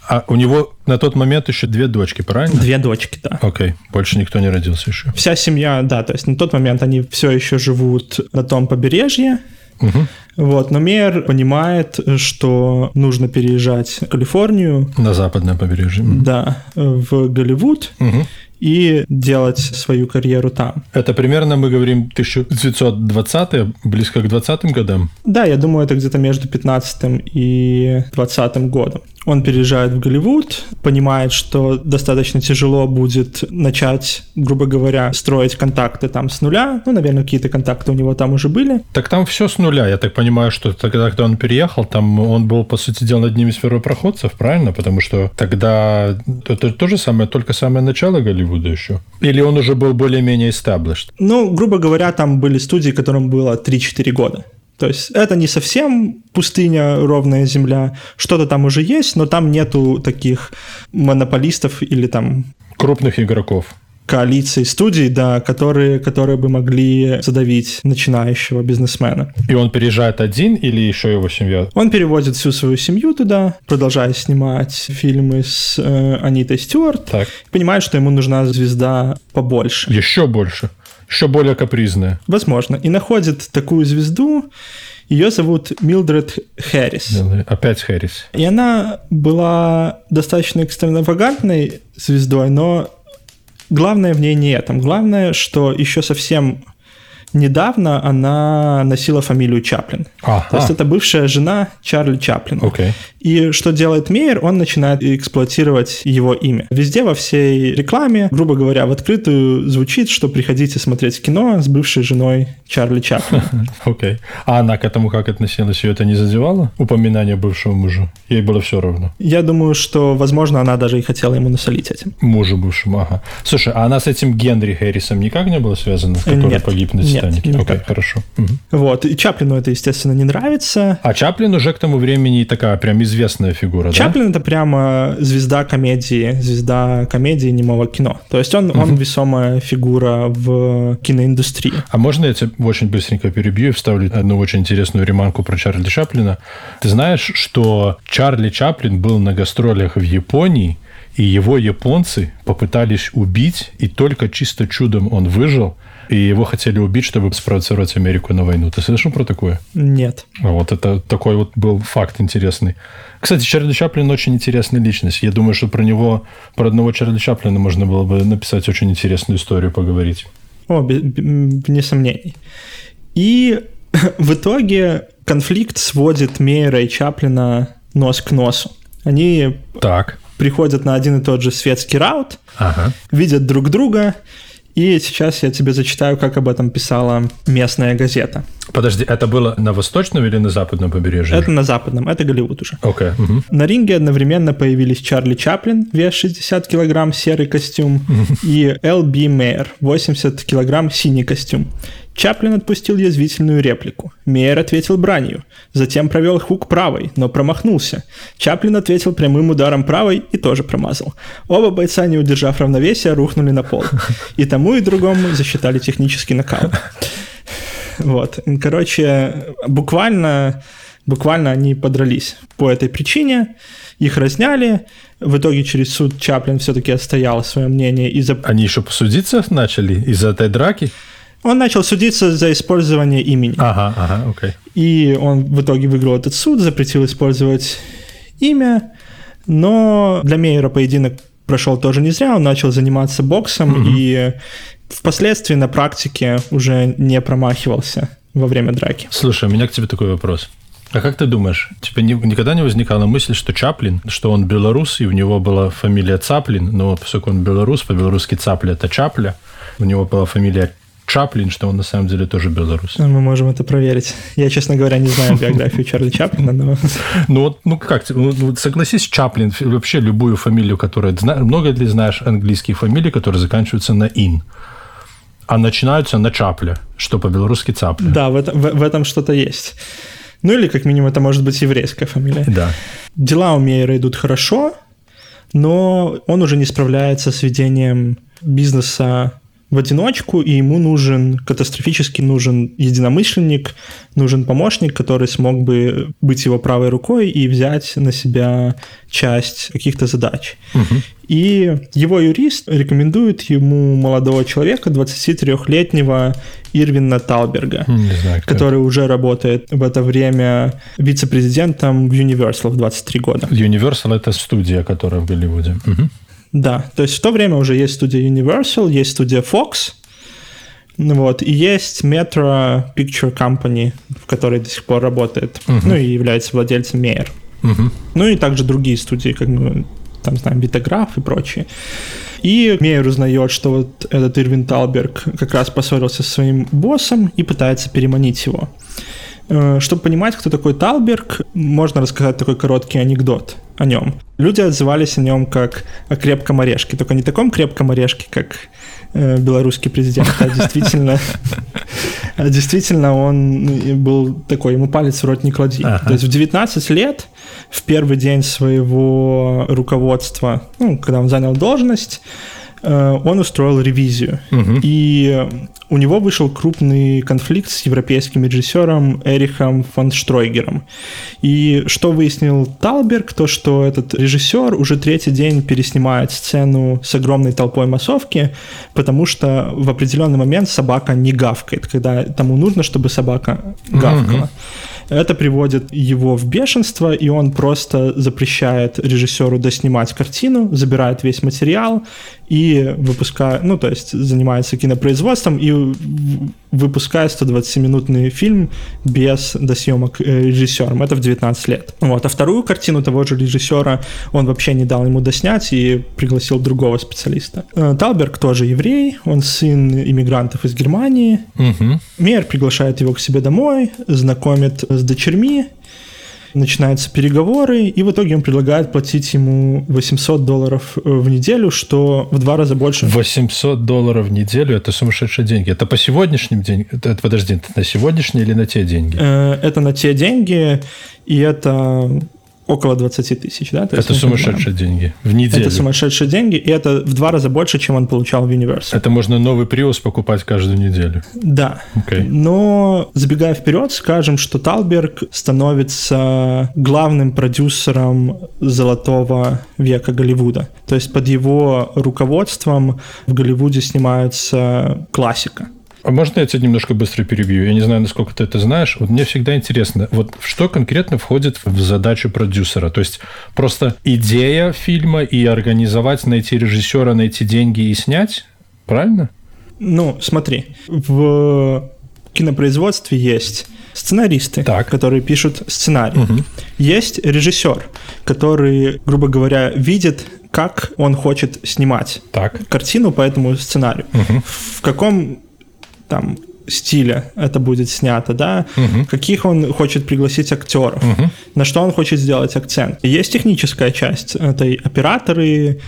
А у него на тот момент еще две дочки, правильно? Две дочки, да. Окей, больше никто не родился еще. Вся семья, да, то есть на тот момент они все еще живут на том побережье, Угу. Вот, но Мейер понимает, что нужно переезжать в Калифорнию. На западное побережье. Да, в Голливуд. Угу. и делать свою карьеру там. Это примерно, мы говорим, 1920-е, близко к 20-м годам? Да, я думаю, это где-то между 15 и 20 годом. Он переезжает в Голливуд, понимает, что достаточно тяжело будет начать, грубо говоря, строить контакты там с нуля. Ну, наверное, какие-то контакты у него там уже были. Так там все с нуля. Я так понимаю, что тогда, когда он переехал, там он был, по сути дела, одним из первопроходцев, правильно? Потому что тогда это то же самое, только самое начало Голливуда еще. Или он уже был более-менее established? Ну, грубо говоря, там были студии, которым было 3-4 года. То есть это не совсем пустыня, ровная земля, что-то там уже есть, но там нету таких монополистов или там... Крупных игроков коалиции студий, да, которые, которые бы могли задавить начинающего бизнесмена. И он переезжает один или еще его семья? Он переводит всю свою семью туда, продолжает снимать фильмы с э, Анитой Стюарт, так. понимает, что ему нужна звезда побольше. Еще больше? Еще более капризная. Возможно. И находит такую звезду, ее зовут Милдред Хэрис. Опять Хэрис. И она была достаточно экстравагантной звездой, но главное в ней не этом. Главное, что еще совсем недавно она носила фамилию Чаплин. Ага. То есть это бывшая жена Чарли Чаплина. Okay. И что делает Мейер? Он начинает эксплуатировать его имя. Везде во всей рекламе, грубо говоря, в открытую звучит, что приходите смотреть кино с бывшей женой Чарли Чаплина. Окей. Okay. А она к этому как относилась? Ее это не задевало? Упоминание бывшего мужа? Ей было все равно? Я думаю, что, возможно, она даже и хотела ему насолить этим. Мужу бывшему, ага. Слушай, а она с этим Генри Хэррисом никак не была связана, который нет, погиб на Титанике? Окей, okay, хорошо. Угу. Вот. И Чаплину это, естественно, не нравится. А Чаплин уже к тому времени такая прям из известная фигура, Чаплин да? это прямо звезда комедии, звезда комедии немого кино. То есть он, угу. он весомая фигура в киноиндустрии. А можно я тебя очень быстренько перебью и вставлю одну очень интересную ремарку про Чарли Чаплина? Ты знаешь, что Чарли Чаплин был на гастролях в Японии, и его японцы попытались убить, и только чисто чудом он выжил, и его хотели убить, чтобы спровоцировать Америку на войну. Ты слышал про такое? Нет. А вот это такой вот был факт интересный. Кстати, Чарли Чаплин очень интересная личность. Я думаю, что про него, про одного Чарли Чаплина можно было бы написать очень интересную историю, поговорить. О, вне сомнений. И в итоге конфликт сводит Мейера и Чаплина нос к носу. Они так. приходят на один и тот же светский раут, ага. видят друг друга и сейчас я тебе зачитаю, как об этом писала местная газета. Подожди, это было на восточном или на западном побережье? Это на западном, это Голливуд уже. Окей. Okay. Угу. На ринге одновременно появились Чарли Чаплин, вес 60 килограмм, серый костюм, и Эл Би Мейер, 80 килограмм, синий костюм. Чаплин отпустил язвительную реплику. Мейер ответил бранью. Затем провел хук правой, но промахнулся. Чаплин ответил прямым ударом правой и тоже промазал. Оба бойца, не удержав равновесия, рухнули на пол. И тому, и другому засчитали технический нокаут. Вот. Короче, буквально, буквально они подрались по этой причине. Их разняли. В итоге через суд Чаплин все-таки отстоял свое мнение. Из-за... Они еще посудиться начали из-за этой драки? Он начал судиться за использование имени. Ага, ага, окей. Okay. И он в итоге выиграл этот суд, запретил использовать имя, но для Мейера поединок прошел тоже не зря, он начал заниматься боксом mm-hmm. и впоследствии на практике уже не промахивался во время драки. Слушай, у меня к тебе такой вопрос. А как ты думаешь, тебе никогда не возникала мысль, что Чаплин, что он белорус, и у него была фамилия Цаплин, но поскольку он белорус, по-белорусски Цапля – это Чапля, у него была фамилия Чаплин, что он на самом деле тоже белорус. Мы можем это проверить. Я, честно говоря, не знаю биографию Чарли Чаплина, но... Ну вот, ну как, ну, ну, согласись, Чаплин, вообще любую фамилию, которая... Много ли знаешь английских фамилий, которые заканчиваются на «ин»? а начинаются на чапле, что по-белорусски цапля. Да, в этом, в, в этом что-то есть. Ну или как минимум это может быть еврейская фамилия. Да. Дела у Мейера идут хорошо, но он уже не справляется с ведением бизнеса в одиночку, и ему нужен, катастрофически нужен единомышленник, нужен помощник, который смог бы быть его правой рукой и взять на себя часть каких-то задач. Угу. И его юрист рекомендует ему молодого человека, 23-летнего Ирвина Талберга, знаю, который уже работает в это время вице-президентом в Universal в 23 года. Universal — это студия, которая в Голливуде. Угу. Да, то есть в то время уже есть студия Universal, есть студия Fox, вот, и есть Metro Picture Company, в которой до сих пор работает, uh-huh. ну и является владельцем Мейер. Uh-huh. Ну и также другие студии, как мы там знаем, Витограф и прочие. И Мейер узнает, что вот этот Ирвин Талберг как раз поссорился со своим боссом и пытается переманить его. Э, чтобы понимать, кто такой Талберг, можно рассказать такой короткий анекдот о нем. Люди отзывались о нем как о крепком орешке, только не таком крепком орешке, как э, белорусский президент, а действительно, а действительно он был такой, ему палец в рот не клади. Ага. То есть в 19 лет, в первый день своего руководства, ну, когда он занял должность, он устроил ревизию. Угу. И у него вышел крупный конфликт с европейским режиссером Эрихом фон Штройгером. И что выяснил Талберг, то что этот режиссер уже третий день переснимает сцену с огромной толпой массовки, потому что в определенный момент собака не гавкает, когда тому нужно, чтобы собака гавкала. Угу. Это приводит его в бешенство, и он просто запрещает режиссеру доснимать картину, забирает весь материал и выпускает, ну, то есть занимается кинопроизводством и выпускает 120-минутный фильм без досъемок э, режиссером. Это в 19 лет. Вот. А вторую картину того же режиссера он вообще не дал ему доснять и пригласил другого специалиста. Э, Талберг тоже еврей, он сын иммигрантов из Германии. Угу. Мейер приглашает его к себе домой, знакомит с дочерьми, начинаются переговоры, и в итоге он предлагает платить ему 800 долларов э, в неделю, что в два раза больше. 800 долларов в неделю – это сумасшедшие деньги. Это по сегодняшним деньгам? Это, подожди, это на сегодняшние или на те деньги? Э, это на те деньги, и это около 20 тысяч, да? То это сумасшедшие деньги в неделю. Это сумасшедшие деньги, и это в два раза больше, чем он получал в Universal. Это можно новый Prius покупать каждую неделю. Да. Okay. Но, забегая вперед, скажем, что Талберг становится главным продюсером золотого века Голливуда. То есть под его руководством в Голливуде снимается классика. А можно я тебя немножко быстро перебью? Я не знаю, насколько ты это знаешь. Вот мне всегда интересно, вот что конкретно входит в задачу продюсера? То есть просто идея фильма и организовать, найти режиссера, найти деньги и снять? Правильно? Ну, смотри, в кинопроизводстве есть сценаристы, так. которые пишут сценарий. Угу. Есть режиссер, который, грубо говоря, видит, как он хочет снимать так. картину по этому сценарию. Угу. В каком там стиля это будет снято, да, угу. каких он хочет пригласить актеров, угу. на что он хочет сделать акцент. Есть техническая часть, это и операторы,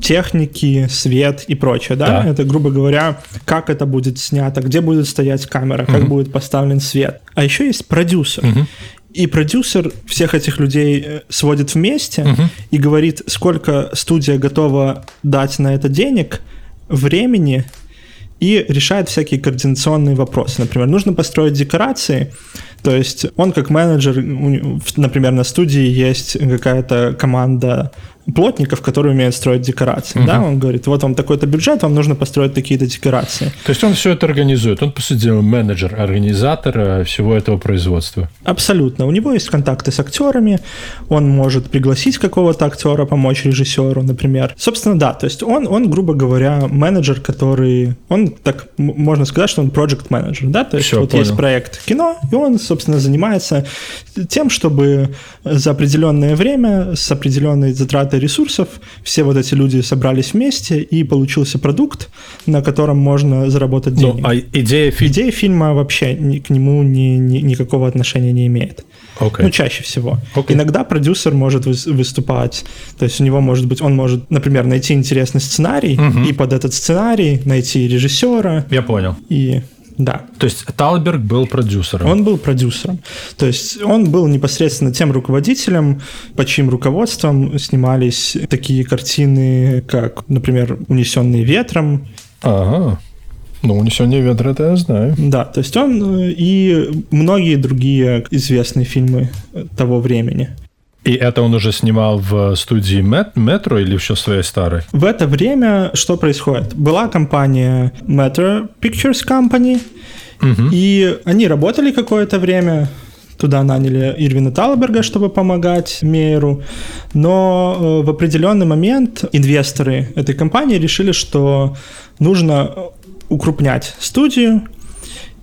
техники, свет и прочее, да? да, это, грубо говоря, как это будет снято, где будет стоять камера, как угу. будет поставлен свет. А еще есть продюсер. Угу. И продюсер всех этих людей э, сводит вместе угу. и говорит, сколько студия готова дать на это денег, времени и решает всякие координационные вопросы. Например, нужно построить декорации, то есть он как менеджер, например, на студии есть какая-то команда плотников, которые умеют строить декорации. Угу. Да? Он говорит, вот вам такой-то бюджет, вам нужно построить такие-то декорации. То есть он все это организует, он, по сути, менеджер, организатор э, всего этого производства. Абсолютно. У него есть контакты с актерами, он может пригласить какого-то актера, помочь режиссеру, например. Собственно, да, то есть он, он грубо говоря, менеджер, который, он так, можно сказать, что он project менеджер, да, то есть все, вот понял. есть проект кино, и он, собственно, занимается тем, чтобы за определенное время с определенной затратой каких ресурсов, все вот эти люди собрались вместе, и получился продукт, на котором можно заработать деньги. Ну, а идея, фильма? идея фильма вообще ни, к нему ни, ни, никакого отношения не имеет. Okay. Ну, чаще всего. Okay. Иногда продюсер может выступать, то есть у него может быть, он может, например, найти интересный сценарий, uh-huh. и под этот сценарий найти режиссера. Я понял. И да. То есть Талберг был продюсером? Он был продюсером. То есть он был непосредственно тем руководителем, по чьим руководством снимались такие картины, как, например, «Унесенные ветром». Ага. Ну, «Унесенные ветром» это я знаю. Да, то есть он э, и многие другие известные фильмы того времени. И это он уже снимал в студии Metro или еще своей старой? В это время что происходит? Была компания Metro Pictures Company, угу. и они работали какое-то время, Туда наняли Ирвина Талберга, чтобы помогать Мейеру. Но э, в определенный момент инвесторы этой компании решили, что нужно укрупнять студию.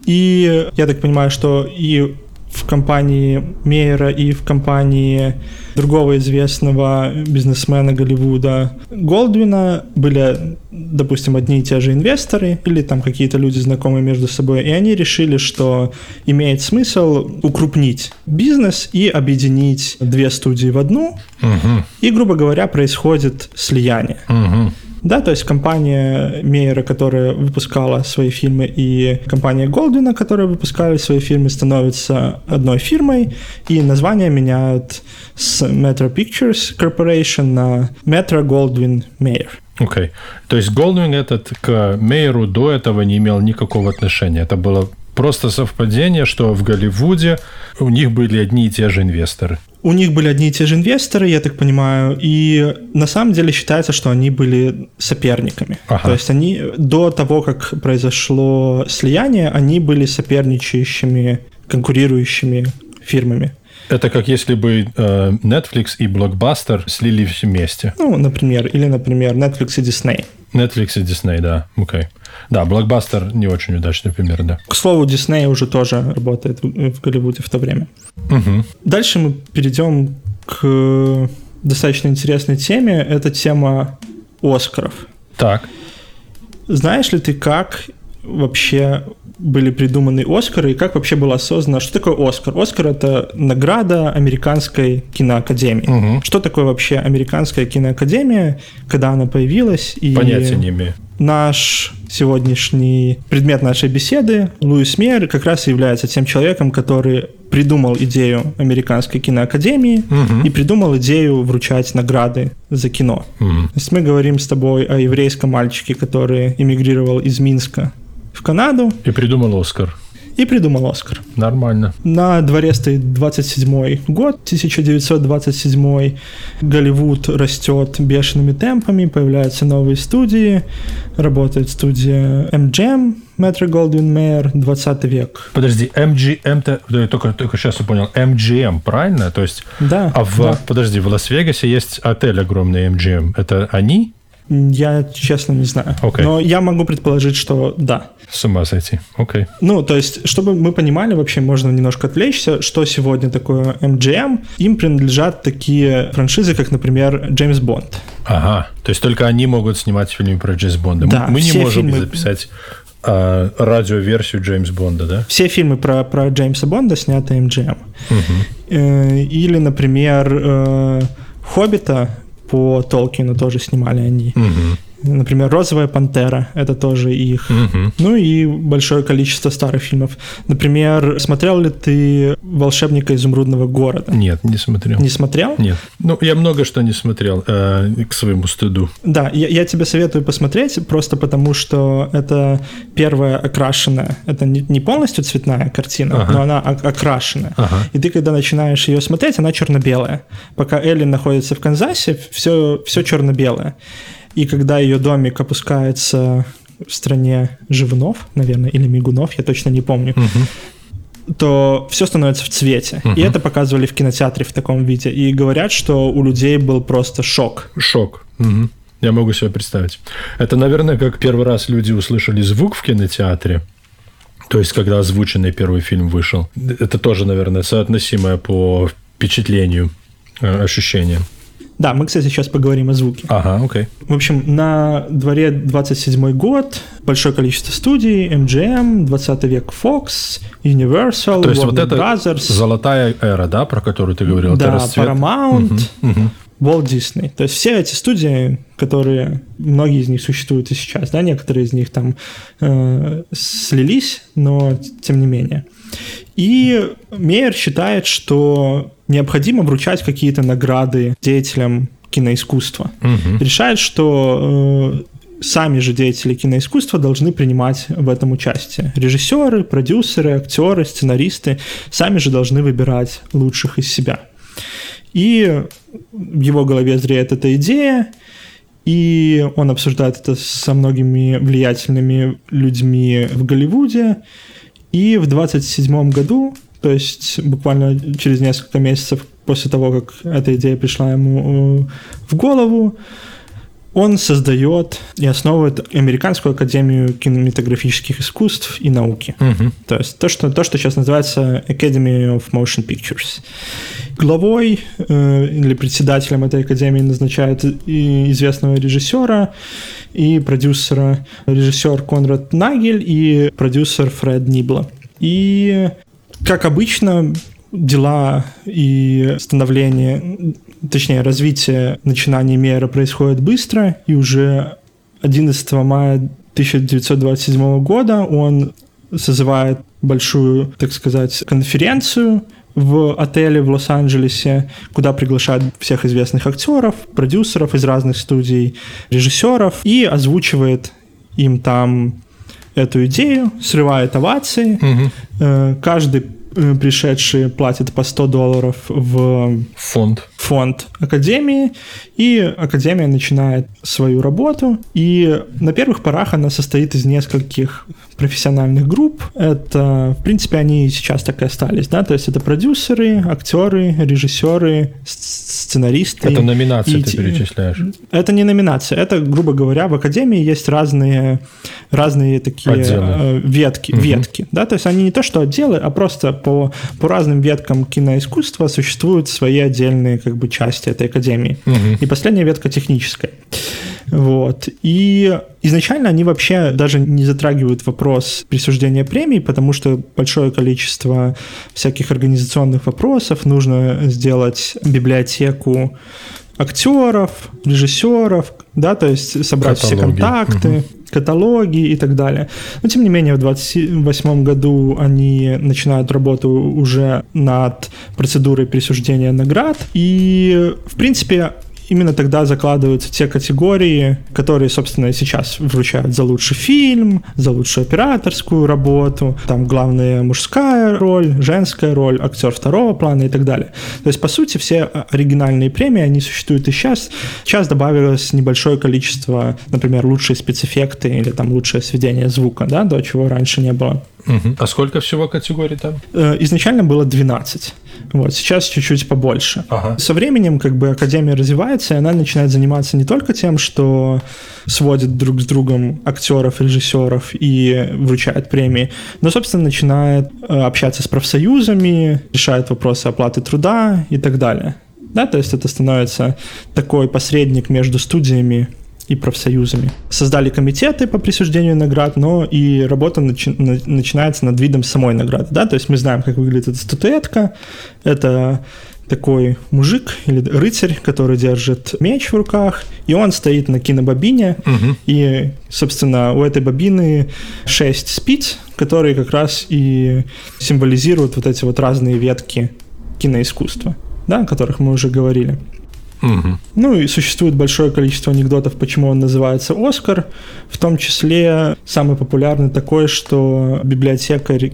И я так понимаю, что и в компании Мейера и в компании другого известного бизнесмена Голливуда Голдвина были, допустим, одни и те же инвесторы или там какие-то люди знакомые между собой, и они решили, что имеет смысл укрупнить бизнес и объединить две студии в одну, угу. и, грубо говоря, происходит слияние. Угу. Да, то есть компания Мейера, которая выпускала свои фильмы, и компания Голдвина, которая выпускали свои фильмы, становятся одной фирмой, и название меняют с Metro Pictures Corporation на Metro Goldwyn Mayer. Окей. Okay. То есть Голдвин этот к Мейеру до этого не имел никакого отношения. Это было просто совпадение, что в Голливуде у них были одни и те же инвесторы. У них были одни и те же инвесторы, я так понимаю, и на самом деле считается, что они были соперниками. Ага. То есть они до того, как произошло слияние, они были соперничающими, конкурирующими фирмами. Это как если бы э, Netflix и Blockbuster слились вместе. Ну, например, или, например, Netflix и Disney. Netflix и Disney, да, окей. Okay. Да, Blockbuster не очень удачный пример, да. К слову, Disney уже тоже работает в Голливуде в то время. Угу. Дальше мы перейдем к достаточно интересной теме. Это тема Оскаров. Так. Знаешь ли ты, как вообще были придуманы Оскары и как вообще было осознано, что такое Оскар? Оскар это награда американской киноакадемии. Угу. Что такое вообще американская киноакадемия, когда она появилась? И Понятия не имею. Наш сегодняшний предмет нашей беседы, Луис Мейер, как раз является тем человеком, который придумал идею американской киноакадемии угу. и придумал идею вручать награды за кино. Угу. То есть мы говорим с тобой о еврейском мальчике, который эмигрировал из Минска в Канаду. И придумал Оскар. И придумал Оскар. Нормально. На дворе стоит 27 год, 1927 Голливуд растет бешеными темпами, появляются новые студии, работает студия MGM, Metro Goldwyn Mayer, 20 век. Подожди, MGM-то, только, только сейчас я понял, MGM, правильно? То есть, да. А в, да. подожди, в Лас-Вегасе есть отель огромный MGM. Это они? Я, честно, не знаю. Okay. Но я могу предположить, что да. С ума сойти. Окей. Okay. Ну, то есть, чтобы мы понимали, вообще можно немножко отвлечься, что сегодня такое MGM. Им принадлежат такие франшизы, как, например, Джеймс Бонд. Ага. То есть только они могут снимать фильмы про Джеймс Бонда. Да, мы не можем фильмы... записать а, радиоверсию Джеймс Бонда, да? Все фильмы про, про Джеймса Бонда сняты MGM. Угу. Или, например, э, Хоббита по Толкину тоже снимали они. Угу. Например, «Розовая пантера» — это тоже их. Угу. Ну и большое количество старых фильмов. Например, смотрел ли ты «Волшебника изумрудного города»? Нет, не смотрел. Не смотрел? Нет. Ну, я много что не смотрел, э, к своему стыду. Да, я, я тебе советую посмотреть, просто потому что это первая окрашенная, это не, не полностью цветная картина, ага. но она окрашенная. Ага. И ты, когда начинаешь ее смотреть, она черно-белая. Пока Элли находится в Канзасе, все, все черно-белое. И когда ее домик опускается в стране живунов, наверное, или мигунов, я точно не помню, угу. то все становится в цвете. Угу. И это показывали в кинотеатре в таком виде. И говорят, что у людей был просто шок. Шок. Угу. Я могу себе представить. Это, наверное, как первый раз люди услышали звук в кинотеатре. То есть, когда озвученный первый фильм вышел. Это тоже, наверное, соотносимое по впечатлению э, ощущение. Да, мы, кстати, сейчас поговорим о звуке. Ага, окей. В общем, на дворе 27 год, большое количество студий, MGM, 20 век Fox, Universal, То есть Warner вот это Brothers. золотая эра, да, про которую ты говорил? Да, Paramount, угу, угу. Walt Disney. То есть все эти студии, которые, многие из них существуют и сейчас, да, некоторые из них там э, слились, но тем не менее. И Мейер считает, что необходимо вручать какие-то награды деятелям киноискусства. Угу. Решает, что э, сами же деятели киноискусства должны принимать в этом участие. Режиссеры, продюсеры, актеры, сценаристы сами же должны выбирать лучших из себя. И в его голове зреет эта идея, и он обсуждает это со многими влиятельными людьми в Голливуде. И в 27 году то есть буквально через несколько месяцев после того, как эта идея пришла ему э, в голову, он создает и основывает Американскую академию кинематографических искусств и науки. Угу. То есть то что, то, что сейчас называется Academy of Motion Pictures. Главой э, или председателем этой академии назначают и известного режиссера и продюсера. Режиссер Конрад Нагель и продюсер Фред Нибла. И как обычно, дела и становление, точнее, развитие начинаний мира происходит быстро, и уже 11 мая 1927 года он созывает большую, так сказать, конференцию в отеле в Лос-Анджелесе, куда приглашают всех известных актеров, продюсеров из разных студий, режиссеров и озвучивает им там эту идею, срывает овации. Угу. Каждый пришедшие платят по 100 долларов в фонд. фонд Академии, и Академия начинает свою работу. И на первых порах она состоит из нескольких профессиональных групп. Это, в принципе, они сейчас так и остались, да, то есть это продюсеры, актеры, режиссеры, сценаристы. Это номинации и... ты перечисляешь? Это не номинация, это, грубо говоря, в Академии есть разные, разные такие Отделы. Э, ветки, угу. ветки, да, то есть они не то что отделы, а просто по, по разным веткам киноискусства существуют свои отдельные как бы части этой Академии. Угу. И последняя ветка техническая. Вот. И изначально они вообще даже не затрагивают вопрос присуждения премий, потому что большое количество всяких организационных вопросов. Нужно сделать библиотеку актеров, режиссеров, да, то есть собрать Каталоги. все контакты, угу. Каталоги и так далее. Но тем не менее в 28 году они начинают работу уже над процедурой присуждения наград. И, в принципе, именно тогда закладываются те категории, которые, собственно, сейчас вручают за лучший фильм, за лучшую операторскую работу, там главная мужская роль, женская роль, актер второго плана и так далее. То есть, по сути, все оригинальные премии, они существуют и сейчас. Сейчас добавилось небольшое количество, например, лучшие спецэффекты или там лучшее сведение звука, да, до чего раньше не было. Угу. А сколько всего категорий там? Э, изначально было 12. Вот, сейчас чуть-чуть побольше. Ага. Со временем как бы Академия развивается, и она начинает заниматься не только тем, что сводит друг с другом актеров, режиссеров и вручает премии, но, собственно, начинает э, общаться с профсоюзами, решает вопросы оплаты труда и так далее. Да, то есть это становится такой посредник между студиями и профсоюзами. Создали комитеты по присуждению наград, но и работа начи- начинается над видом самой награды. Да? То есть мы знаем, как выглядит эта статуэтка. Это такой мужик или рыцарь, который держит меч в руках, и он стоит на кинобобине, угу. и, собственно, у этой бобины шесть спиц, которые как раз и символизируют вот эти вот разные ветки киноискусства, да, о которых мы уже говорили. Угу. Ну и существует большое количество анекдотов, почему он называется Оскар. В том числе самый популярный такой, что библиотекарь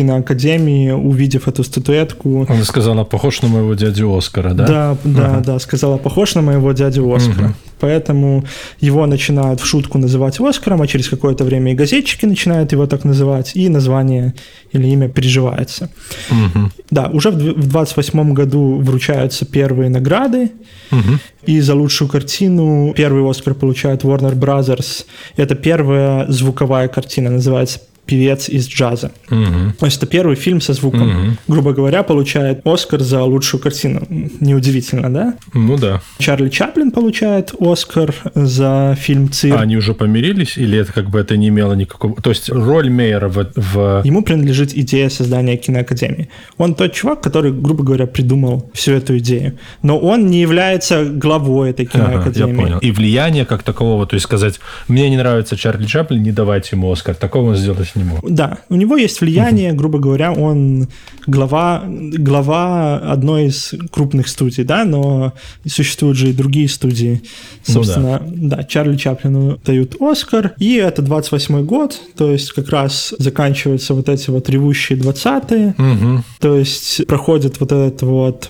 киноакадемии, увидев эту статуэтку... Она сказала, похож на моего дядю Оскара, да? Да, да, ага. да, сказала, похож на моего дядю Оскара. Угу. Поэтому его начинают в шутку называть Оскаром, а через какое-то время и газетчики начинают его так называть, и название или имя приживается. Угу. Да, уже в 28 году вручаются первые награды, угу. и за лучшую картину первый Оскар получает Warner Brothers. Это первая звуковая картина, называется певец из джаза. Угу. То есть это первый фильм со звуком. Угу. Грубо говоря, получает Оскар за лучшую картину. Неудивительно, да? Ну да. Чарли Чаплин получает Оскар за фильм «Цирк». А они уже помирились? Или это как бы это не имело никакого... То есть роль Мейера в... в... Ему принадлежит идея создания киноакадемии. Он тот чувак, который, грубо говоря, придумал всю эту идею. Но он не является главой этой киноакадемии. Ага, я понял. И влияние как такового, то есть сказать, мне не нравится Чарли Чаплин, не давайте ему Оскар. Такого он сделать не мог. Да, у него есть влияние, грубо говоря, он глава, глава одной из крупных студий, да, но существуют же и другие студии. Собственно, ну, да. да, Чарли Чаплину дают Оскар, и это 28 год, то есть как раз заканчиваются вот эти вот ревущие 20-е, угу. то есть проходит вот этот вот...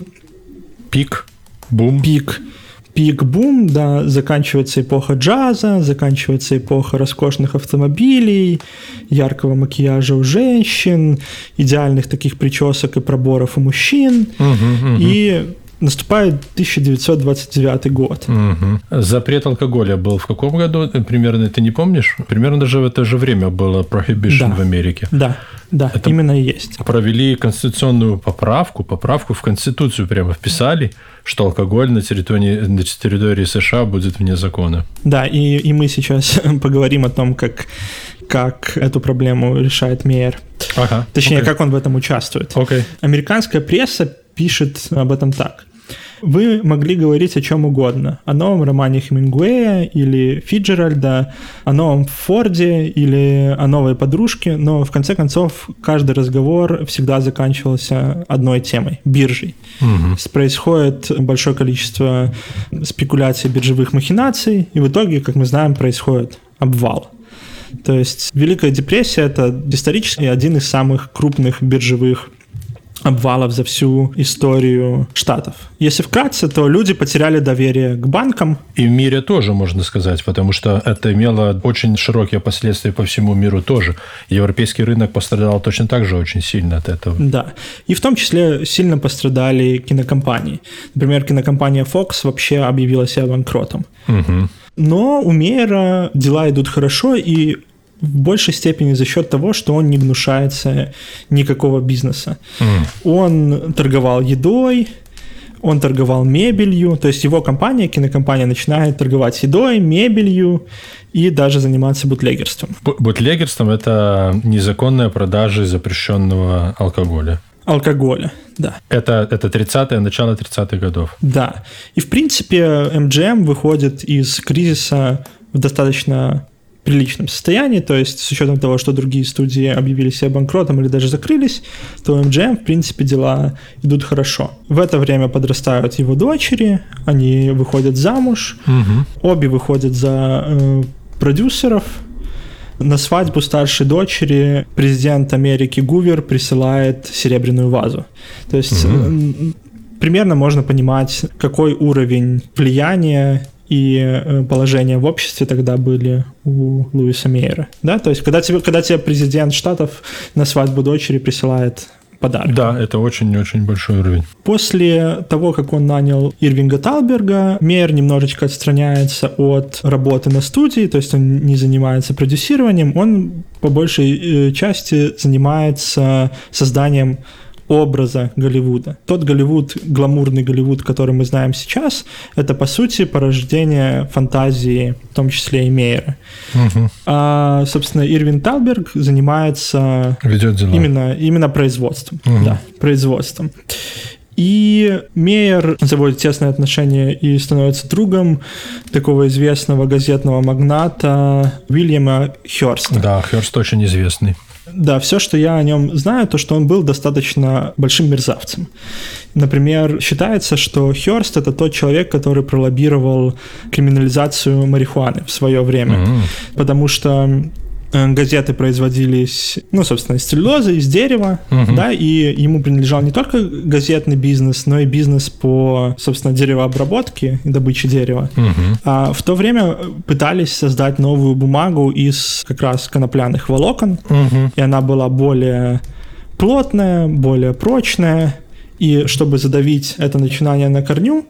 Пик, бум. Пик пик-бум, да, заканчивается эпоха джаза, заканчивается эпоха роскошных автомобилей, яркого макияжа у женщин, идеальных таких причесок и проборов у мужчин. Угу, угу. И наступает 1929 год. Угу. Запрет алкоголя был в каком году? Примерно ты не помнишь? Примерно даже в это же время было prohibition да. в Америке. Да, да, это именно и есть. Провели конституционную поправку, поправку в Конституцию прямо вписали, что алкоголь на территории, на территории США будет вне закона. Да, и, и мы сейчас поговорим о том, как как эту проблему решает Мейер. Ага, Точнее, okay. как он в этом участвует. Okay. Американская пресса пишет об этом так. Вы могли говорить о чем угодно. О новом романе Хемингуэя или Фиджеральда, о новом Форде или о новой подружке, но в конце концов каждый разговор всегда заканчивался одной темой – биржей. Угу. Происходит большое количество спекуляций биржевых махинаций, и в итоге, как мы знаем, происходит обвал. То есть Великая депрессия – это исторически один из самых крупных биржевых обвалов за всю историю Штатов. Если вкратце, то люди потеряли доверие к банкам. И в мире тоже, можно сказать, потому что это имело очень широкие последствия по всему миру тоже. Европейский рынок пострадал точно так же очень сильно от этого. Да. И в том числе сильно пострадали кинокомпании. Например, кинокомпания Fox вообще объявила себя банкротом. Угу. Но у Мейера дела идут хорошо, и в большей степени за счет того, что он не гнушается никакого бизнеса. Mm. Он торговал едой, он торговал мебелью, то есть его компания, кинокомпания, начинает торговать едой, мебелью и даже заниматься бутлегерством. Бутлегерством – это незаконная продажа запрещенного алкоголя. Алкоголя, да. Это, это 30-е, начало 30-х годов. Да. И, в принципе, MGM выходит из кризиса в достаточно приличном состоянии, то есть с учетом того, что другие студии объявили себя банкротом или даже закрылись, то у MGM, в принципе, дела идут хорошо. В это время подрастают его дочери, они выходят замуж, угу. обе выходят за э, продюсеров, на свадьбу старшей дочери президент Америки Гувер присылает серебряную вазу. То есть угу. примерно можно понимать, какой уровень влияния и э, положения в обществе тогда были у Луиса Мейера. Да? То есть, когда тебе, когда тебе президент штатов на свадьбу дочери присылает подарок. Да, это очень-очень большой уровень. После того, как он нанял Ирвинга Талберга, Мейер немножечко отстраняется от работы на студии, то есть он не занимается продюсированием, он по большей э, части занимается созданием образа Голливуда. Тот Голливуд, гламурный Голливуд, который мы знаем сейчас, это, по сути, порождение фантазии, в том числе и Мейера. Угу. А, собственно, Ирвин Талберг занимается Ведет дела. Именно, именно производством. Угу. Да, производством. И Мейер заводит тесные отношения и становится другом такого известного газетного магната Уильяма Хёрста. Да, Хёрст очень известный. Да, все, что я о нем знаю, то, что он был достаточно большим мерзавцем. Например, считается, что Хёрст это тот человек, который пролоббировал криминализацию марихуаны в свое время. Mm-hmm. Потому что газеты производились, ну, собственно, из целлюлозы, из дерева, угу. да, и ему принадлежал не только газетный бизнес, но и бизнес по, собственно, деревообработке и добыче дерева. Угу. А в то время пытались создать новую бумагу из как раз конопляных волокон, угу. и она была более плотная, более прочная, и чтобы задавить это начинание на корню,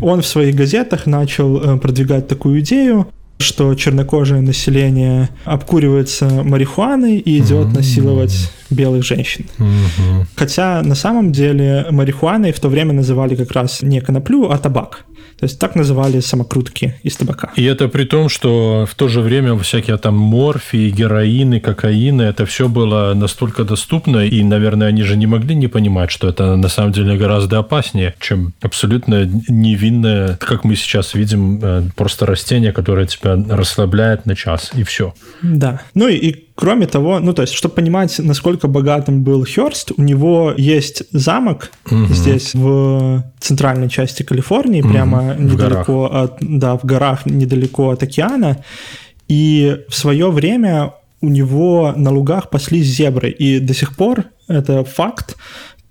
он в своих газетах начал э, продвигать такую идею, что чернокожее население обкуривается марихуаной и идет mm-hmm. насиловать белых женщин. Mm-hmm. Хотя на самом деле марихуаной в то время называли как раз не коноплю, а табак. То есть так называли самокрутки из табака. И это при том, что в то же время всякие там морфии, героины, кокаины, это все было настолько доступно, и, наверное, они же не могли не понимать, что это на самом деле гораздо опаснее, чем абсолютно невинное, как мы сейчас видим, э, просто растение, которое тебя расслабляет на час, и все. Да. Ну и, и Кроме того, ну то есть, чтобы понимать, насколько богатым был Хёрст, у него есть замок угу. здесь в центральной части Калифорнии, угу. прямо в недалеко горах. от, да, в горах недалеко от океана. И в свое время у него на лугах паслись зебры, и до сих пор это факт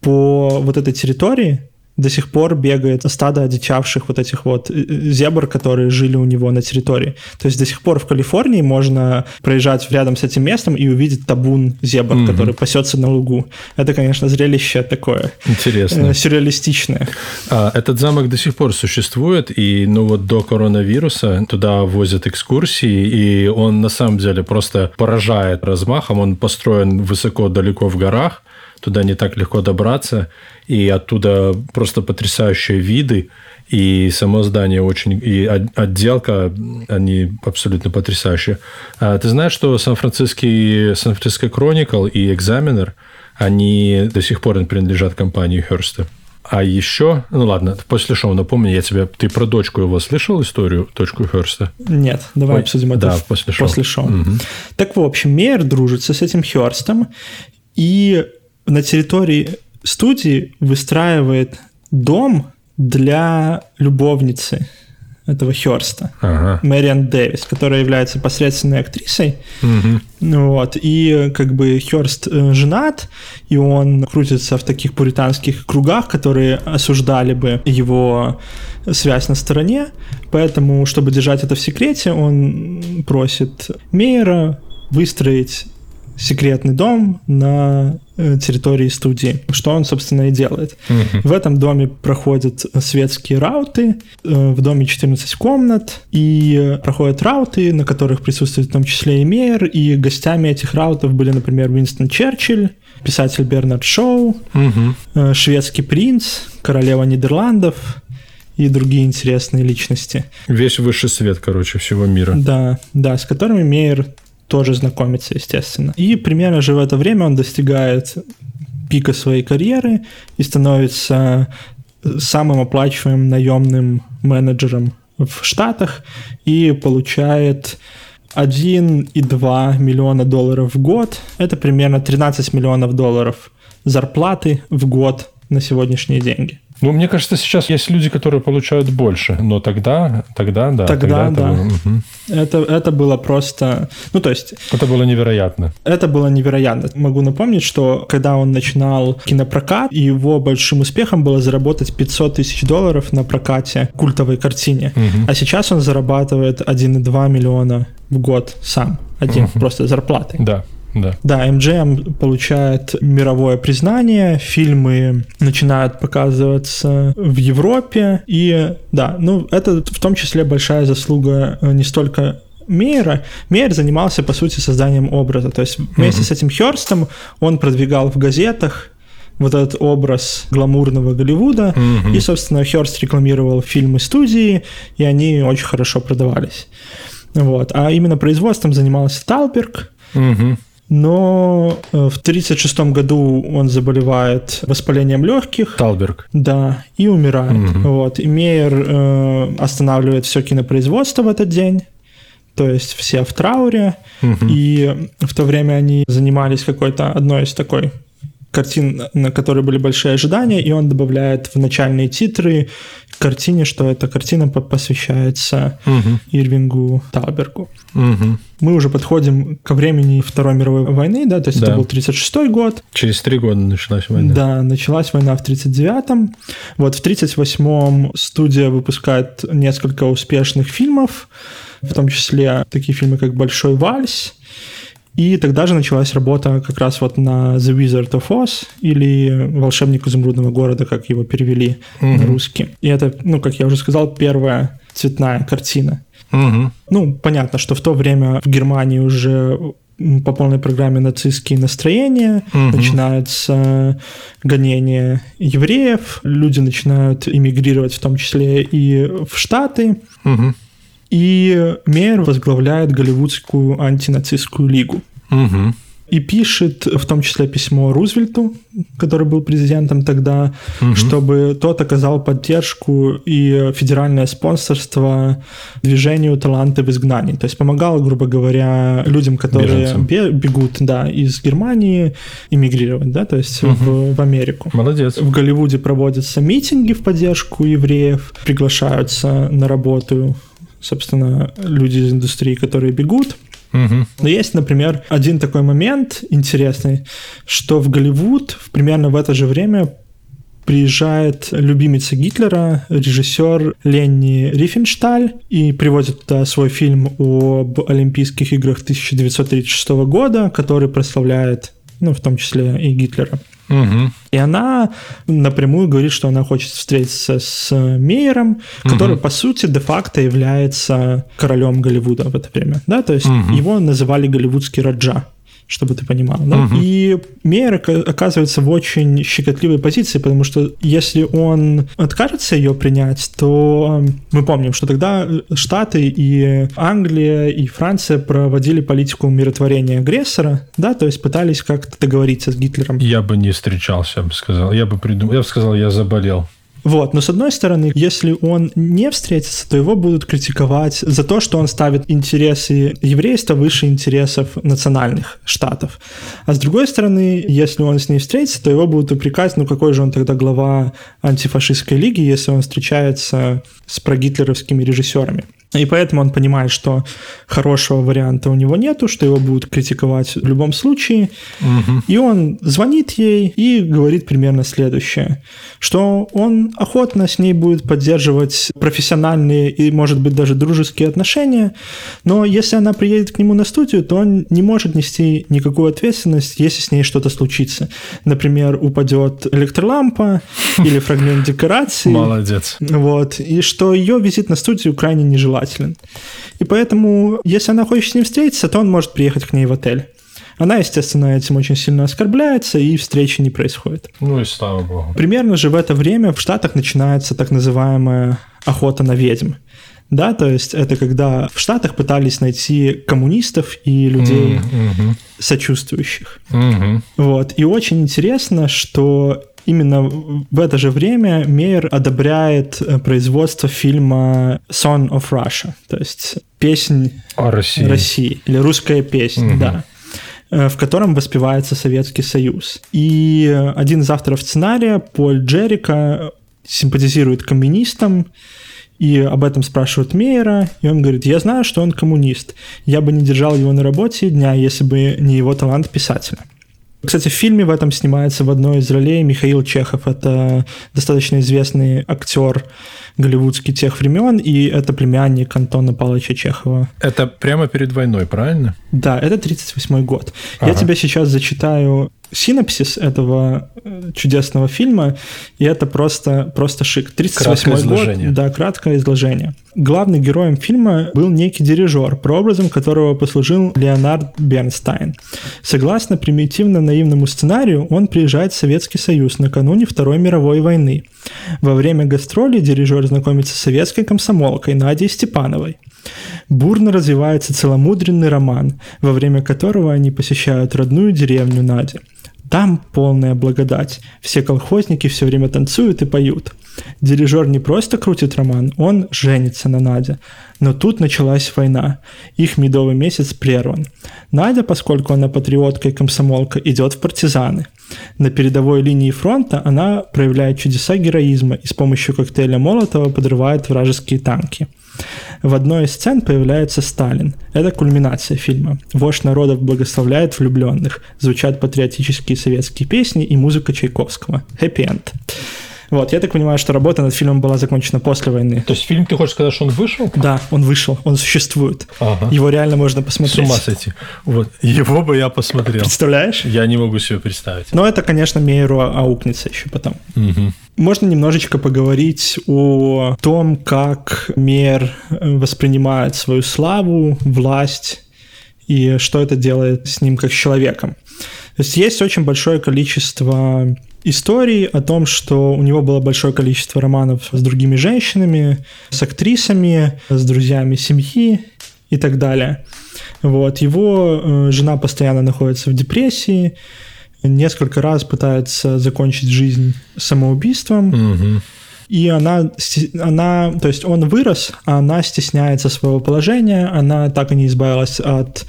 по вот этой территории до сих пор бегает стадо одичавших вот этих вот э, зебр, которые жили у него на территории. То есть до сих пор в Калифорнии можно проезжать рядом с этим местом и увидеть табун зебр, mm-hmm. который пасется на лугу. Это, конечно, зрелище такое. Интересно. Э, сюрреалистичное. А, этот замок до сих пор существует, и ну вот до коронавируса туда возят экскурсии, и он на самом деле просто поражает размахом. Он построен высоко, далеко в горах, туда не так легко добраться, и оттуда просто потрясающие виды, и само здание очень, и отделка, они абсолютно потрясающие. А ты знаешь, что Сан-Франциский, Сан-Франциско Кроникл и Экзаменер, они до сих пор принадлежат компании Херста. А еще, ну ладно, после шоу напомню, я тебе, ты про дочку его слышал историю, дочку Херста? Нет, давай Ой, обсудим это да, после шоу. После шоу. Угу. Так, в общем, Мейер дружится с этим Херстом, и на территории студии выстраивает дом для любовницы этого Херста, ага. Мэриан Дэвис, которая является посредственной актрисой. Угу. Вот, и как бы Херст э, женат, и он крутится в таких пуританских кругах, которые осуждали бы его связь на стороне. Поэтому, чтобы держать это в секрете, он просит Мейера выстроить секретный дом на э, территории студии, что он, собственно, и делает. В этом доме проходят светские рауты, э, в доме 14 комнат, и проходят рауты, на которых присутствует в том числе и мэр, и гостями этих раутов были, например, Уинстон Черчилль, писатель Бернард Шоу, шведский принц, королева Нидерландов, и другие интересные личности. Весь высший свет, короче, всего мира. Да, да, с которыми Мейер тоже знакомиться, естественно. И примерно же в это время он достигает пика своей карьеры и становится самым оплачиваемым наемным менеджером в Штатах и получает 1,2 миллиона долларов в год. Это примерно 13 миллионов долларов зарплаты в год на сегодняшние деньги. Ну, мне кажется, сейчас есть люди, которые получают больше, но тогда, тогда, да. Тогда, тогда да. Это, было, угу. это, это было просто, ну, то есть... Это было невероятно. Это было невероятно. Могу напомнить, что когда он начинал кинопрокат, его большим успехом было заработать 500 тысяч долларов на прокате культовой картине. Угу. А сейчас он зарабатывает 1,2 миллиона в год сам. Один, угу. просто зарплаты. Да. Да. да, MGM получает мировое признание, фильмы начинают показываться в Европе, и да, ну это в том числе большая заслуга э, не столько Мейера, Мейер занимался, по сути, созданием образа. То есть вместе mm-hmm. с этим Херстом он продвигал в газетах вот этот образ гламурного Голливуда. Mm-hmm. И, собственно, Херст рекламировал фильмы студии, и они очень хорошо продавались. Вот. А именно производством занимался Талберг. Mm-hmm но э, в 1936 году он заболевает воспалением легких. Талберг. Да, и умирает. Угу. Вот. И Мейер э, останавливает все кинопроизводство в этот день. То есть все в трауре. Угу. И в то время они занимались какой-то одной из такой картин, на которые были большие ожидания, и он добавляет в начальные титры картине, что эта картина посвящается угу. Ирвингу Таубергу. Угу. Мы уже подходим ко времени Второй мировой войны, да, то есть да. это был 36-й год. Через три года началась война. Да, началась война в 39-м. Вот в 38-м студия выпускает несколько успешных фильмов, в том числе такие фильмы, как «Большой вальс», и тогда же началась работа как раз вот на The Wizard of Oz или «Волшебник изумрудного города», как его перевели угу. на русский. И это, ну, как я уже сказал, первая цветная картина. Угу. Ну, понятно, что в то время в Германии уже по полной программе нацистские настроения, угу. начинается гонение евреев, люди начинают эмигрировать в том числе и в Штаты. Угу. И Мейер возглавляет Голливудскую антинацистскую лигу. Угу. И пишет в том числе письмо Рузвельту, который был президентом тогда, угу. чтобы тот оказал поддержку и федеральное спонсорство движению «Таланты в изгнании». То есть помогал, грубо говоря, людям, которые Беженцам. бегут да, из Германии, эмигрировать, да, то есть угу. в, в Америку. Молодец. В Голливуде проводятся митинги в поддержку евреев, приглашаются на работу собственно, люди из индустрии, которые бегут. Угу. Но есть, например, один такой момент интересный, что в Голливуд в примерно в это же время приезжает любимица Гитлера, режиссер Ленни Рифеншталь, и приводит туда свой фильм об Олимпийских играх 1936 года, который прославляет ну, в том числе и Гитлера. Угу. И она напрямую говорит, что она хочет встретиться с Мейером, который, угу. по сути, де-факто является королем Голливуда в это время. Да? То есть угу. его называли голливудский Раджа чтобы ты понимал. Да? Угу. И Мейер оказывается в очень щекотливой позиции, потому что если он откажется ее принять, то мы помним, что тогда Штаты и Англия и Франция проводили политику умиротворения агрессора, да, то есть пытались как-то договориться с Гитлером. Я бы не встречался, я бы сказал. Я бы придумал, я бы сказал, я заболел. Вот, но с одной стороны, если он не встретится, то его будут критиковать за то, что он ставит интересы еврейства выше интересов национальных штатов. А с другой стороны, если он с ней встретится, то его будут упрекать, ну какой же он тогда глава антифашистской лиги, если он встречается с прогитлеровскими режиссерами. И поэтому он понимает, что хорошего варианта у него нету, что его будут критиковать в любом случае. Угу. И он звонит ей и говорит примерно следующее, что он охотно с ней будет поддерживать профессиональные и, может быть, даже дружеские отношения, но если она приедет к нему на студию, то он не может нести никакую ответственность, если с ней что-то случится. Например, упадет электролампа или фрагмент декорации. Молодец. Вот. И что ее визит на студию крайне нежелателен желателен. И поэтому, если она хочет с ним встретиться, то он может приехать к ней в отель. Она, естественно, этим очень сильно оскорбляется, и встречи не происходит. Ну и слава богу. Примерно же в это время в Штатах начинается так называемая охота на ведьм. Да, то есть это когда в Штатах пытались найти коммунистов и людей mm-hmm. сочувствующих. Mm-hmm. Вот. И очень интересно, что именно в это же время Мейер одобряет э, производство фильма Song of Russia, то есть песнь О России. России или русская песня, угу. да э, в котором воспевается Советский Союз. И один из авторов сценария, Поль Джерика, симпатизирует коммунистам, и об этом спрашивают Мейера, и он говорит, я знаю, что он коммунист, я бы не держал его на работе дня, если бы не его талант писателя. Кстати, в фильме в этом снимается в одной из ролей Михаил Чехов. Это достаточно известный актер голливудский тех времен, и это племянник Антона Павловича Чехова. Это прямо перед войной, правильно? Да, это 38 год. Ага. Я тебе сейчас зачитаю синопсис этого э, чудесного фильма, и это просто, просто шик. 38 год, да, краткое изложение. Главным героем фильма был некий дирижер, прообразом которого послужил Леонард Бернстайн. Согласно примитивно-наивному сценарию, он приезжает в Советский Союз накануне Второй мировой войны. Во время гастроли дирижер знакомится с советской комсомолкой Надей Степановой. Бурно развивается целомудренный роман, во время которого они посещают родную деревню Нади. Там полная благодать. Все колхозники все время танцуют и поют. Дирижер не просто крутит роман, он женится на Наде. Но тут началась война. Их медовый месяц прерван. Надя, поскольку она патриотка и комсомолка, идет в партизаны. На передовой линии фронта она проявляет чудеса героизма и с помощью коктейля Молотова подрывает вражеские танки. В одной из сцен появляется Сталин. Это кульминация фильма. Вождь народов благословляет влюбленных. Звучат патриотические советские песни и музыка Чайковского. Хэппи-энд. Вот, я так понимаю, что работа над фильмом была закончена после войны. То есть фильм, ты хочешь сказать, что он вышел? Да, он вышел, он существует. Ага. Его реально можно посмотреть. С ума сойти. Вот, его бы я посмотрел. Представляешь? Я не могу себе представить. Но это, конечно, Мейеру аукнется еще потом. Угу. Можно немножечко поговорить о том, как Мейер воспринимает свою славу, власть и что это делает с ним как с человеком. То есть есть очень большое количество историй о том, что у него было большое количество романов с другими женщинами, с актрисами, с друзьями семьи и так далее. Вот. Его э, жена постоянно находится в депрессии, несколько раз пытается закончить жизнь самоубийством. Угу. И она, она, то есть он вырос, а она стесняется своего положения, она так и не избавилась от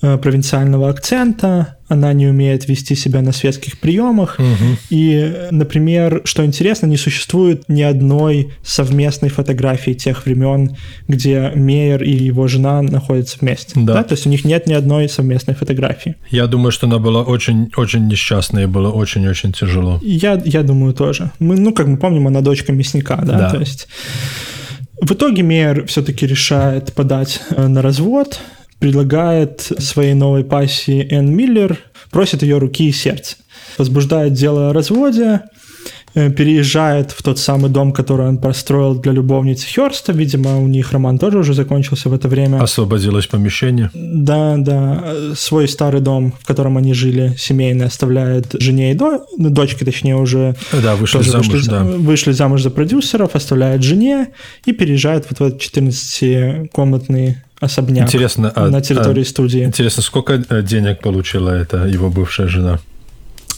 провинциального акцента, она не умеет вести себя на светских приемах. Угу. И, например, что интересно, не существует ни одной совместной фотографии тех времен, где Мейер и его жена находятся вместе. Да. Да? То есть у них нет ни одной совместной фотографии. Я думаю, что она была очень-очень несчастной и было очень-очень тяжело. Я, я думаю, тоже. Мы, ну, как мы помним, она дочка мясника, да? Да. То есть в итоге Мейер все-таки решает подать э, на развод, предлагает своей новой пассии Энн Миллер, просит ее руки и сердца. Возбуждает дело о разводе, э, переезжает в тот самый дом, который он построил для любовницы Хёрста. Видимо, у них роман тоже уже закончился в это время. Освободилось помещение. Да, да. Свой старый дом, в котором они жили, семейный, оставляет жене и до... ну, дочке, точнее, уже Да, вышли замуж, вышли, да. вышли замуж за продюсеров, оставляет жене и переезжает вот в этот 14-комнатный особняк Интересно, а- на территории а- студии. Интересно, сколько э, денег получила эта его бывшая жена?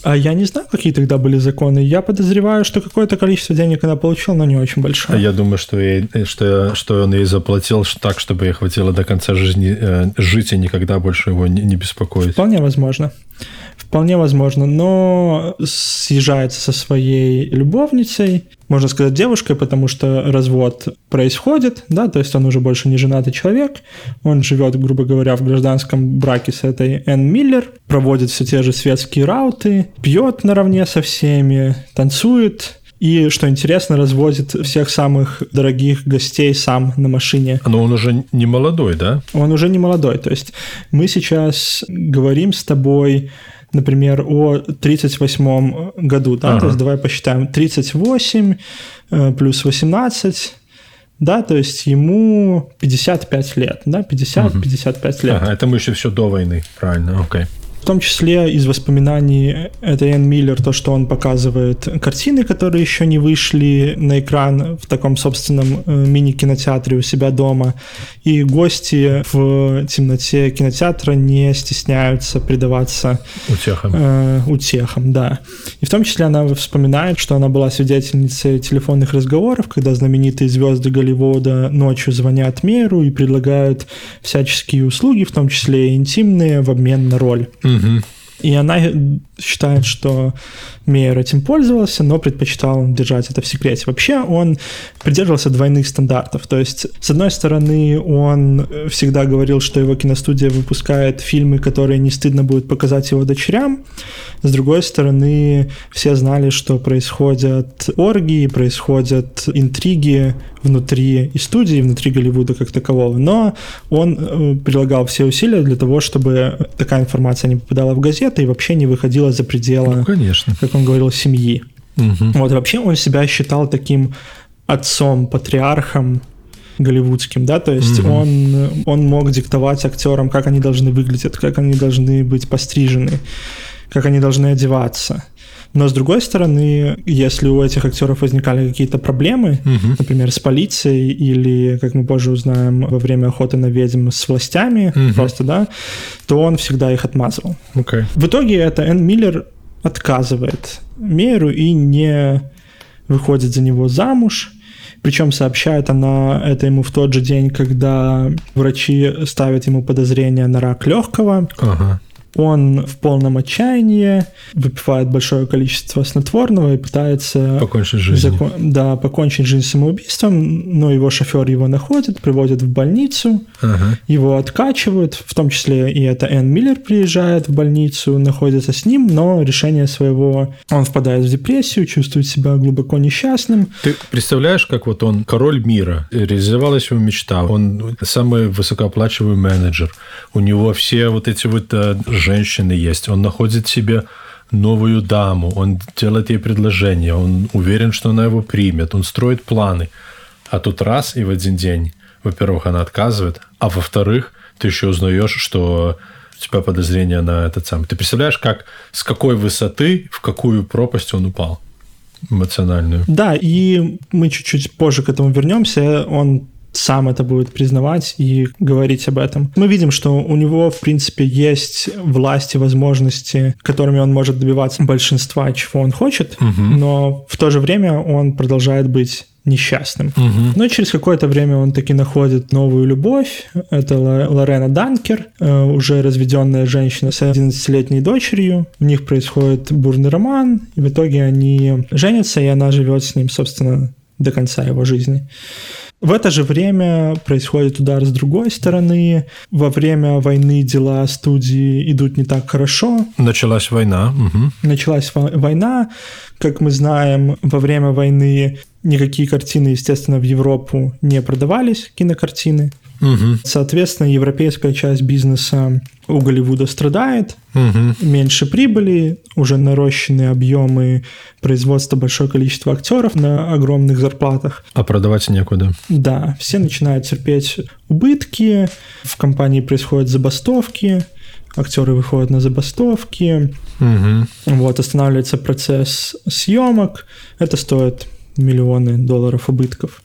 А я не знаю, какие тогда были законы. Я подозреваю, что какое-то количество денег она получила, но не очень А большое. я думаю, что, ей, э, что, что он ей заплатил так, чтобы ей хватило до конца жизни э, жить и никогда больше его не, не беспокоить. Вполне возможно. Вполне возможно, но съезжается со своей любовницей, можно сказать, девушкой, потому что развод происходит, да, то есть он уже больше не женатый человек, он живет, грубо говоря, в гражданском браке с этой Энн Миллер, проводит все те же светские рауты, пьет наравне со всеми, танцует, и, что интересно, развозит всех самых дорогих гостей сам на машине. Но он уже не молодой, да? Он уже не молодой. То есть мы сейчас говорим с тобой, например, о 38 году, да, Ага. то есть давай посчитаем. 38 э, плюс 18, да, то есть ему 55 лет, да, 50-55 лет. Ага, это мы еще все до войны, правильно, окей. В том числе из воспоминаний Энн Миллер, то, что он показывает картины, которые еще не вышли на экран в таком собственном э, мини-кинотеатре у себя дома. И гости в темноте кинотеатра не стесняются предаваться Утехом. э, утехам, да. И в том числе она вспоминает, что она была свидетельницей телефонных разговоров, когда знаменитые звезды Голливуда ночью звонят Меру и предлагают всяческие услуги, в том числе и интимные, в обмен на роль. Мгм. И она считает, что Мейер этим пользовался, но предпочитал держать это в секрете. Вообще он придерживался двойных стандартов. То есть, с одной стороны, он всегда говорил, что его киностудия выпускает фильмы, которые не стыдно будет показать его дочерям. С другой стороны, все знали, что происходят оргии, происходят интриги внутри и студии, внутри Голливуда как такового. Но он э, прилагал все усилия для того, чтобы такая информация не попадала в газеты и вообще не выходила за пределы, Ну, конечно. как он говорил, семьи. Мгм. Вот вообще он себя считал таким отцом, патриархом голливудским, да, то есть Мгм. он, он мог диктовать актерам, как они должны выглядеть, как они должны быть пострижены, как они должны одеваться. Но с другой стороны, если у этих актеров возникали какие-то проблемы, Мгм. например, с полицией или, как мы позже узнаем, во время охоты на ведьм с властями, Мгм. просто, да, то он всегда их отмазывал. Окей. В итоге это Энн Миллер отказывает Мейеру и не выходит за него замуж. Причем сообщает она это ему в тот же день, когда врачи ставят ему подозрение на рак легкого. Ага. Он в полном отчаянии, выпивает большое количество снотворного и пытается Покончить жизнь. зако- да, покончить жизнь самоубийством, но его шофер его находит, приводит в больницу, Ага. его откачивают, в том числе и это Энн Миллер приезжает в больницу, находится с ним, но решение своего... Он впадает в депрессию, чувствует себя глубоко несчастным. Ты представляешь, как вот он король мира, реализовалась его мечта, он самый высокооплачиваемый менеджер, у него все вот эти вот э, женщины есть, он находит себе новую даму, он делает ей предложение, он уверен, что она его примет, он строит планы, а тут раз и в один день, во-первых, она отказывает, а во-вторых, ты еще узнаешь, что у тебя подозрение на этот самый. Ты представляешь, как с какой высоты, в какую пропасть он упал эмоциональную? Да, и мы чуть-чуть позже к этому вернемся. Он сам это будет признавать и говорить об этом. Мы видим, что у него, в принципе, есть власть и возможности, которыми он может добиваться большинства, чего он хочет, но в то же время он продолжает быть несчастным. Угу. Но через какое-то время он таки находит новую любовь. Это Лорена Данкер, э, уже разведенная женщина с 11-летней дочерью. У них происходит бурный роман, и в итоге они женятся, и она живет с ним, собственно, до конца его жизни. В это же время происходит удар с другой стороны. Во время войны дела студии идут не так хорошо. Началась война. Угу. Началась война. Как мы знаем, во время войны никакие картины, естественно, в Европу не продавались, кинокартины. Угу. Соответственно, европейская часть бизнеса у Голливуда страдает, угу. меньше прибыли, уже нарощенные объемы производства, большое количество актеров на огромных зарплатах. А продавать некуда. Да, все начинают терпеть убытки, в компании происходят забастовки, актеры выходят на забастовки, угу. вот, останавливается процесс съемок, это стоит миллионы долларов убытков.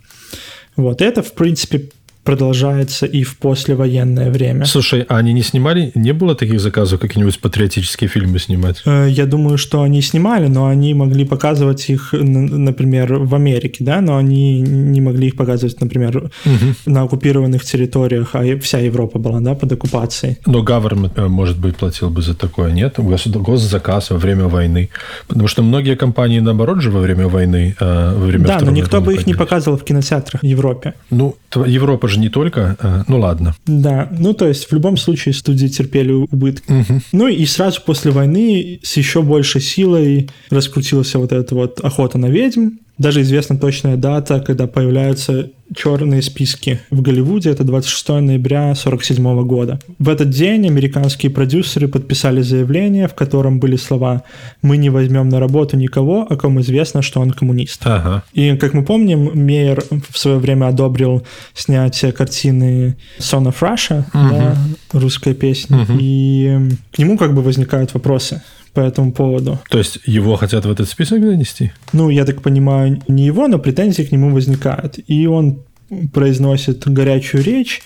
Вот, это, в принципе, продолжается и в послевоенное время. Слушай, а они не снимали? Не было таких заказов какие-нибудь патриотические фильмы снимать? Э, я думаю, что они снимали, но они могли показывать их, например, в Америке, да, но они не могли их показывать, например, угу. на оккупированных территориях, а вся Европа была, да, под оккупацией. Но government, э, может быть, платил бы за такое, нет? Госзаказ во время войны. Потому что многие компании, наоборот же, во время войны, э, во время Да, но никто бы их не показывал в кинотеатрах в Европе. Ну, Европа же же не только... Э, ну ладно. Да, ну то есть в любом случае студии терпели убытки. Угу. Ну и сразу после войны с еще большей силой раскрутилась вот эта вот охота на ведьм, даже известна точная дата, когда появляются черные списки в Голливуде. Это 26 ноября 1947 года. В этот день американские продюсеры подписали заявление, в котором были слова «Мы не возьмем на работу никого, о ком известно, что он коммунист». Ага. И, как мы помним, Мейер в свое время одобрил снятие картины «Son of Russia», угу. да, русская песня, угу. и к нему как бы возникают вопросы по этому поводу. То есть его хотят в этот список занести? Ну, я так понимаю, не его, но претензии к нему возникают. И он произносит горячую речь,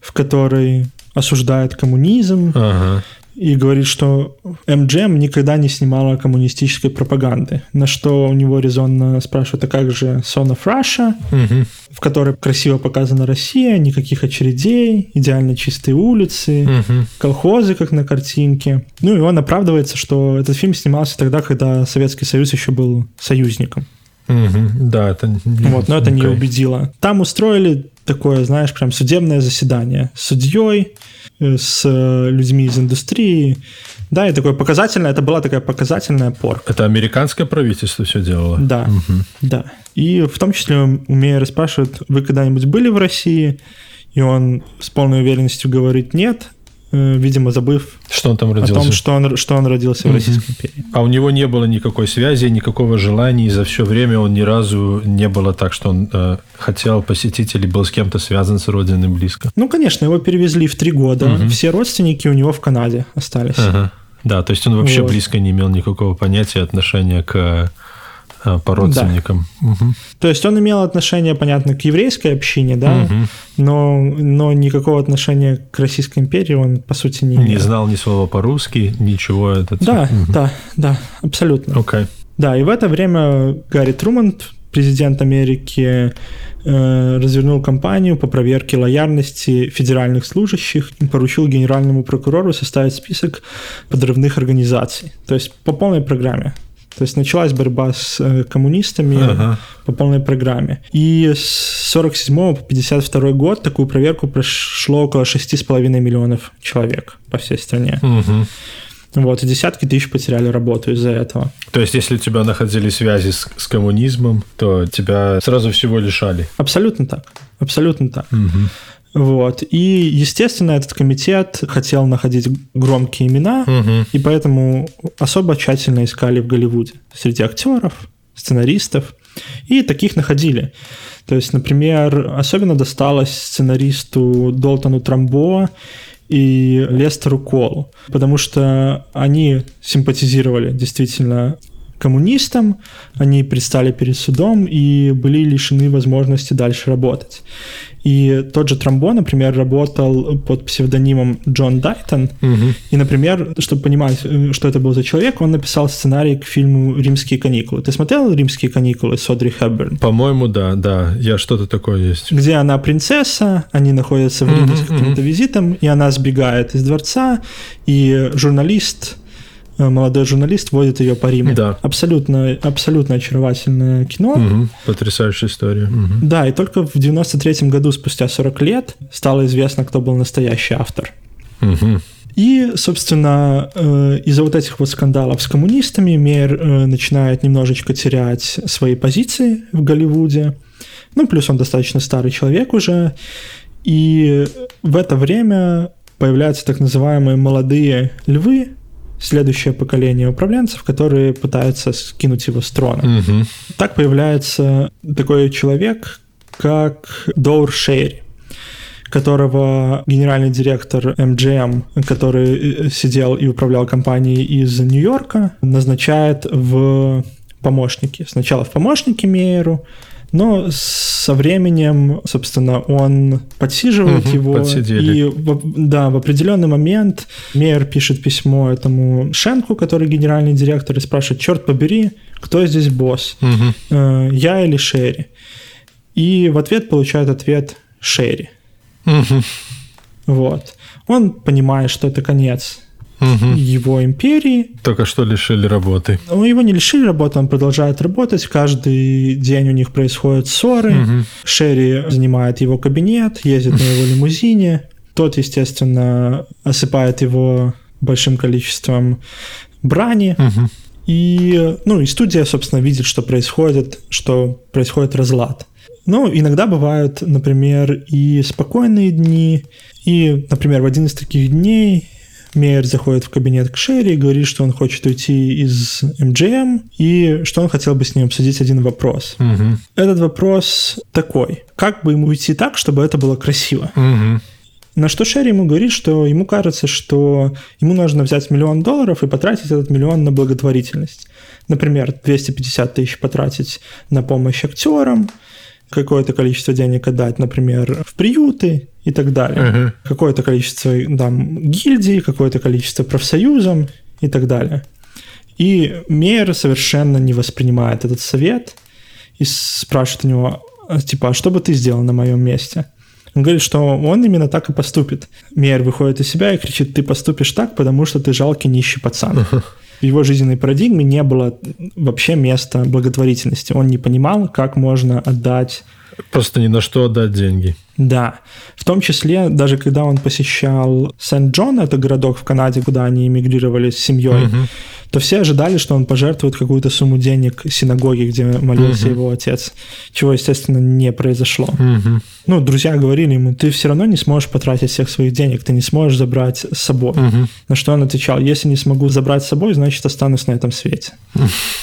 в которой осуждает коммунизм, ага и говорит, что MGM никогда не снимала коммунистической пропаганды. На что у него резонно спрашивают, а как же Son of Russia, угу. в которой красиво показана Россия, никаких очередей, идеально чистые улицы, угу. колхозы, как на картинке. Ну и он оправдывается, что этот фильм снимался тогда, когда Советский Союз еще был союзником. Угу, да, это... Вот, но это okay. не убедило. Там устроили такое, знаешь, прям судебное заседание с судьей, э, с э, людьми из индустрии. Да, и такое показательное, это была такая показательная порка. Это американское правительство все делало? Да, угу. да. И в том числе у меня спрашивают, вы когда-нибудь были в России? И он с полной уверенностью говорит нет, видимо, забыв что он там родился. о том, что он, что он родился mm-hmm. в Российской империи. А у него не было никакой связи, никакого желания, и за все время он ни разу не было так, что он э, хотел посетить или был с кем-то связан с родиной близко? Ну, конечно, его перевезли в три года. Mm-hmm. Все родственники у него в Канаде остались. Ага. Да, то есть он вообще вот. близко не имел никакого понятия, отношения к по родственникам. Да. Угу. То есть он имел отношение, понятно, к еврейской общине, да, угу. но, но никакого отношения к Российской империи он, по сути, не имел. Не знал ни слова по-русски, ничего. Это... Да, угу. да, да, абсолютно. Okay. Да, и в это время Гарри Трумант, президент Америки, э, развернул кампанию по проверке лояльности федеральных служащих и поручил генеральному прокурору составить список подрывных организаций. То есть по полной программе. То есть началась борьба с э, коммунистами ага. по полной программе. И с 47 по 52 год такую проверку прошло около 6,5 миллионов человек по всей стране. Угу. Вот, и десятки тысяч потеряли работу из-за этого. То есть, если у тебя находили связи с, с коммунизмом, то тебя сразу всего лишали? Абсолютно так. Абсолютно так. Угу. Вот. И, естественно, этот комитет хотел находить громкие имена, угу. и поэтому особо тщательно искали в Голливуде среди актеров, сценаристов, и таких находили. То есть, например, особенно досталось сценаристу Долтону Трамбо и Лестеру Колу, потому что они симпатизировали действительно коммунистом, они предстали перед судом и были лишены возможности дальше работать. И тот же Трамбо, например, работал под псевдонимом Джон Дайтон. Угу. И, например, чтобы понимать, э, что это был за человек, он написал сценарий к фильму «Римские каникулы». Ты смотрел «Римские каникулы» с Одри Хепберн? По-моему, да, да. Я что-то такое есть. Где она принцесса, они находятся в Риме угу, с каким-то угу. визитом, и она сбегает из дворца, и журналист молодой журналист водит ее по Риму. Да. Абсолютно, абсолютно очаровательное кино. Угу. Потрясающая история. Угу. Да, и только в 93 году, спустя 40 лет, стало известно, кто был настоящий автор. Угу. И, собственно, э, из-за вот этих вот скандалов с коммунистами Мейер э, начинает немножечко терять свои позиции в Голливуде. Ну, плюс он достаточно старый человек уже. И в это время появляются так называемые молодые львы, следующее поколение управленцев, которые пытаются скинуть его с трона. Угу. Так появляется такой человек, как Доур Шерри которого генеральный директор MGM, который э, сидел и управлял компанией из Нью-Йорка, назначает в помощники. Сначала в помощники Мейеру, но со временем, собственно, он подсиживает угу, его. Подсидели. И да, в определенный момент Мейер пишет письмо этому Шенку, который генеральный директор, и спрашивает, черт побери, кто здесь босс? Угу. Я или Шерри? И в ответ получает ответ Шерри. Угу. Вот. Он понимает, что это конец угу. его империи. Только что лишили работы. Ну, его не лишили работы, он продолжает работать. Каждый день у них происходят ссоры. Угу. Шерри занимает его кабинет, ездит на его лимузине. Тот, естественно, осыпает его большим количеством брани. Угу. И, ну, и студия, собственно, видит, что происходит, что происходит разлад. Ну, иногда бывают, например, и спокойные дни. И, например, в один из таких дней Мейер заходит в кабинет к Шерри и говорит, что он хочет уйти из MGM и что он хотел бы с ним обсудить один вопрос. Угу. Этот вопрос такой. Как бы ему уйти так, чтобы это было красиво? Угу. На что Шерри ему говорит, что ему кажется, что ему нужно взять миллион долларов и потратить этот миллион на благотворительность. Например, 250 тысяч потратить на помощь актерам, какое-то количество денег отдать, например, в приюты и так далее. Uh-huh. Какое-то количество там гильдий, какое-то количество профсоюзом и так далее. И Мейер совершенно не воспринимает этот совет и спрашивает у него, «А, типа, а что бы ты сделал на моем месте? Он говорит, что он именно так и поступит. Мейер выходит из себя и кричит, ты поступишь так, потому что ты жалкий нищий пацан. Uh-huh в его жизненной парадигме не было вообще места благотворительности. Он не понимал, как можно отдать... Просто ни на что отдать деньги. Да. В том числе, даже когда он посещал Сент-Джон, это городок в Канаде, куда они эмигрировали с семьей, угу то все ожидали, что он пожертвует какую-то сумму денег синагоге, где молился угу. его отец, чего, естественно, не произошло. Угу. Ну, друзья говорили ему, ты все равно не сможешь потратить всех своих денег, ты не сможешь забрать с собой. Угу. На что он отвечал, если не смогу забрать с собой, значит, останусь на этом свете.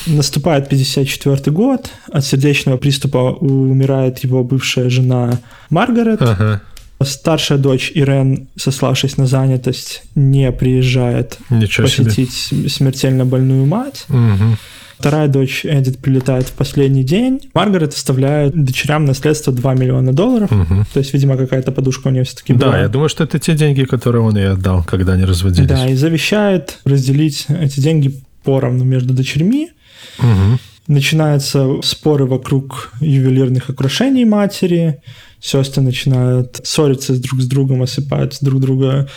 Наступает 54 год, от сердечного приступа умирает его бывшая жена Маргарет. Ага. Старшая дочь Ирен, сославшись на занятость, не приезжает Ничего посетить себе. смертельно больную мать. Угу. Вторая дочь Эдит прилетает в последний день. Маргарет оставляет дочерям наследство 2 миллиона долларов. Угу. То есть, видимо, какая-то подушка у нее все-таки была. Да, я думаю, что это те деньги, которые он ей отдал, когда они разводились. Да, и завещает разделить эти деньги поровну между дочерьми. Угу. Начинаются споры вокруг ювелирных украшений матери сестры начинают ссориться друг с другом, осыпать друг друга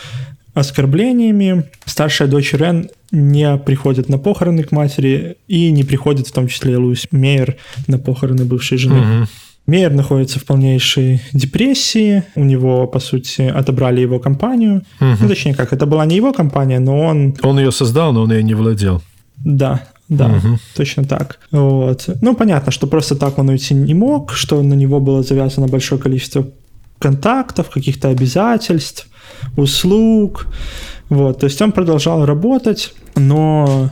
оскорблениями. Старшая дочь Рен не приходит на похороны к матери и не приходит в том числе Луис Мейер на похороны бывшей жены. Угу. Мейер находится в полнейшей депрессии. У него, по сути, отобрали его компанию. Угу. Ну, точнее, как, это была не его компания, но он... Он ее создал, но он ее не владел. Да, да, угу. точно так. Вот. Ну, понятно, что просто так он уйти не мог, что на него было завязано большое количество контактов, каких-то обязательств, услуг. Вот. То есть он продолжал работать, но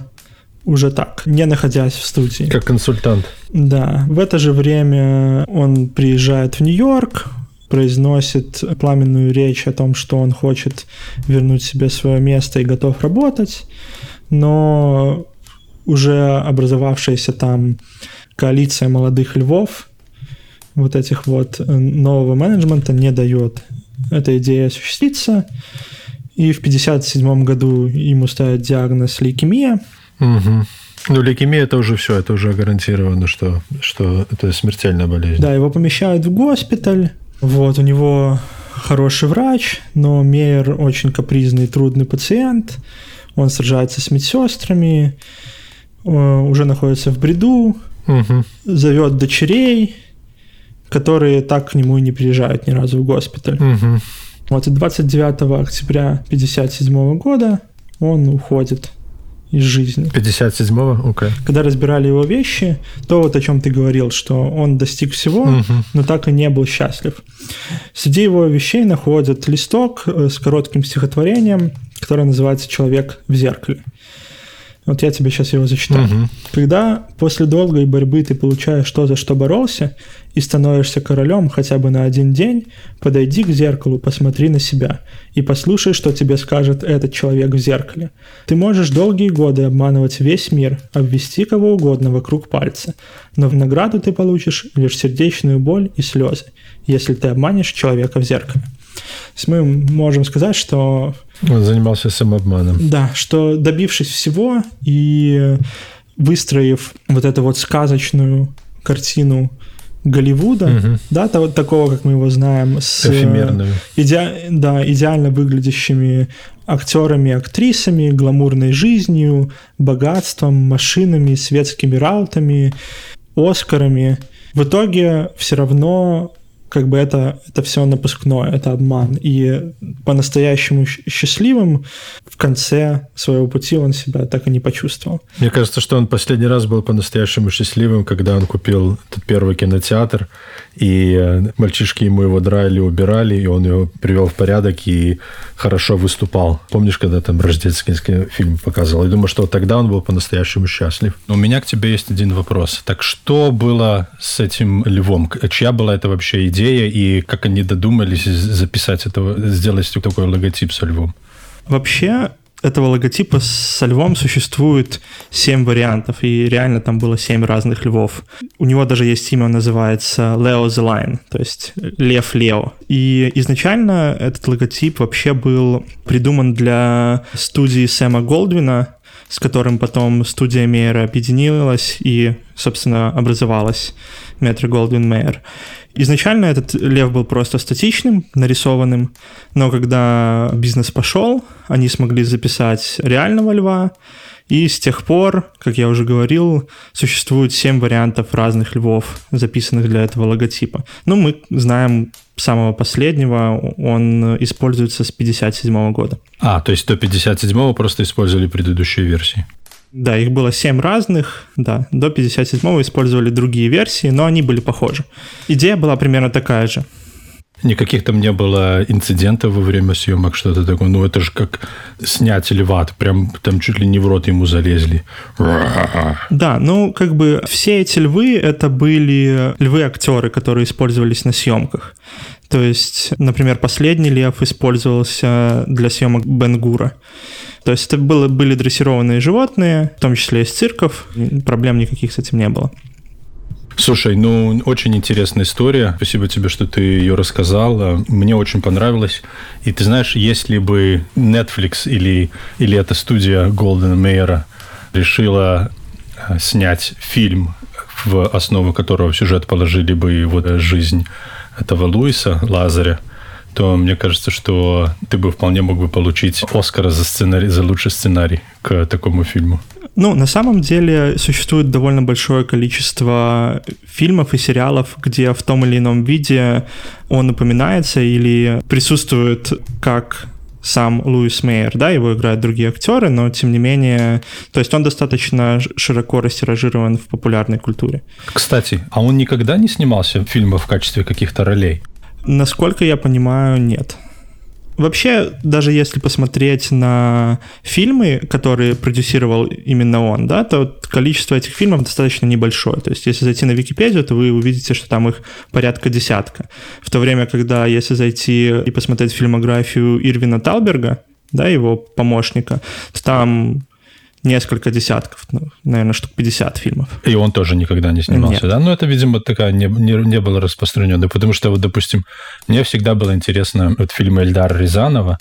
уже так, не находясь в студии. Как консультант. Да. В это же время он приезжает в Нью-Йорк, произносит пламенную речь о том, что он хочет вернуть себе свое место и готов работать, но уже образовавшаяся там коалиция молодых львов, вот этих вот э, нового менеджмента не дает этой идее осуществиться. И в 1957 году ему ставят диагноз лейкемия. Угу. Ну, лейкемия это уже все, это уже гарантировано, что, что это смертельная болезнь. Да, его помещают в госпиталь. Вот, у него хороший врач, но Мейер очень капризный, трудный пациент. Он сражается с медсестрами, уже находится в бреду, угу. зовет дочерей, которые так к нему и не приезжают ни разу в госпиталь. Угу. Вот и 29 октября 1957 года он уходит из жизни. 57-го? Okay. Когда разбирали его вещи, то вот о чем ты говорил, что он достиг всего, угу. но так и не был счастлив. Среди его вещей находят листок э, с коротким стихотворением, которое называется «Человек в зеркале». Вот я тебе сейчас его зачитаю. Угу. Когда после долгой борьбы ты получаешь то, за что боролся, и становишься королем хотя бы на один день, подойди к зеркалу, посмотри на себя и послушай, что тебе скажет этот человек в зеркале. Ты можешь долгие годы обманывать весь мир, обвести кого угодно вокруг пальца, но в награду ты получишь лишь сердечную боль и слезы, если ты обманешь человека в зеркале. То есть мы можем сказать, что... Он занимался самообманом. Да, что добившись всего и выстроив вот эту вот сказочную картину Голливуда, угу. да, того, такого, как мы его знаем, с иде, да, идеально выглядящими актерами, актрисами, гламурной жизнью, богатством, машинами, светскими раутами, Оскарами. В итоге все равно как бы это, это все напускное, это обман. И по-настоящему счастливым в конце своего пути он себя так и не почувствовал. Мне кажется, что он последний раз был по-настоящему счастливым, когда он купил этот первый кинотеатр, и э, мальчишки ему его драли, убирали, и он его привел в порядок и хорошо выступал. Помнишь, когда там рождественский фильм показывал? Я думаю, что тогда он был по-настоящему счастлив. У меня к тебе есть один вопрос. Так что было с этим львом? Чья была это вообще идея, и как они додумались записать этого, сделать такой логотип со львом? Вообще, этого логотипа со львом существует 7 вариантов, и реально там было 7 разных львов. У него даже есть имя, он называется Leo the Lion, то есть Лев Лео. И изначально этот логотип вообще был придуман для студии Сэма Голдвина, с которым потом студия Мейера объединилась и, собственно, образовалась Метро Голдвин Мейер. Изначально этот лев был просто статичным, нарисованным, но когда бизнес пошел, они смогли записать реального льва, и с тех пор, как я уже говорил, существует 7 вариантов разных львов, записанных для этого логотипа. Ну, мы знаем самого последнего, он используется с 57 года. А, то есть до 57 просто использовали предыдущие версии? Да, их было 7 разных, да, до 57-го использовали другие версии, но они были похожи. Идея была примерно такая же. Никаких там не было инцидентов во время съемок, что-то такое. Ну, это же как снять льва, прям там чуть ли не в рот ему залезли. Да, ну, как бы все эти львы, это были львы-актеры, которые использовались на съемках. То есть, например, последний лев использовался для съемок Бенгура. То есть это было, были дрессированные животные, в том числе из цирков. Проблем никаких с этим не было. Слушай, ну, очень интересная история. Спасибо тебе, что ты ее рассказал. Мне очень понравилось. И ты знаешь, если бы Netflix или, или эта студия Голдена Мейера решила э, снять фильм, в основу которого сюжет положили бы вот жизнь этого Луиса Лазаря, то мне кажется, что ты бы вполне мог бы получить Оскара за сценарий, за лучший сценарий к такому фильму. Ну, на самом деле существует довольно большое количество фильмов и сериалов, где в том или ином виде он упоминается или присутствует как сам Луис Мейер, да, его играют другие актеры, но тем не менее, то есть он достаточно широко растиражирован в популярной культуре. Кстати, а он никогда не снимался в фильмах в качестве каких-то ролей? Насколько я понимаю, нет. Вообще, даже если посмотреть на фильмы, которые продюсировал именно он, да, то количество этих фильмов достаточно небольшое. То есть, если зайти на Википедию, то вы увидите, что там их порядка десятка. В то время, когда если зайти и посмотреть фильмографию Ирвина Талберга, да, его помощника, то там несколько десятков, ну, наверное, штук 50 фильмов. И он тоже никогда не снимался, Нет. да? Ну, это, видимо, такая не, не, не было распространено, потому что, вот, допустим, мне всегда было интересно вот фильм Эльдара Рязанова,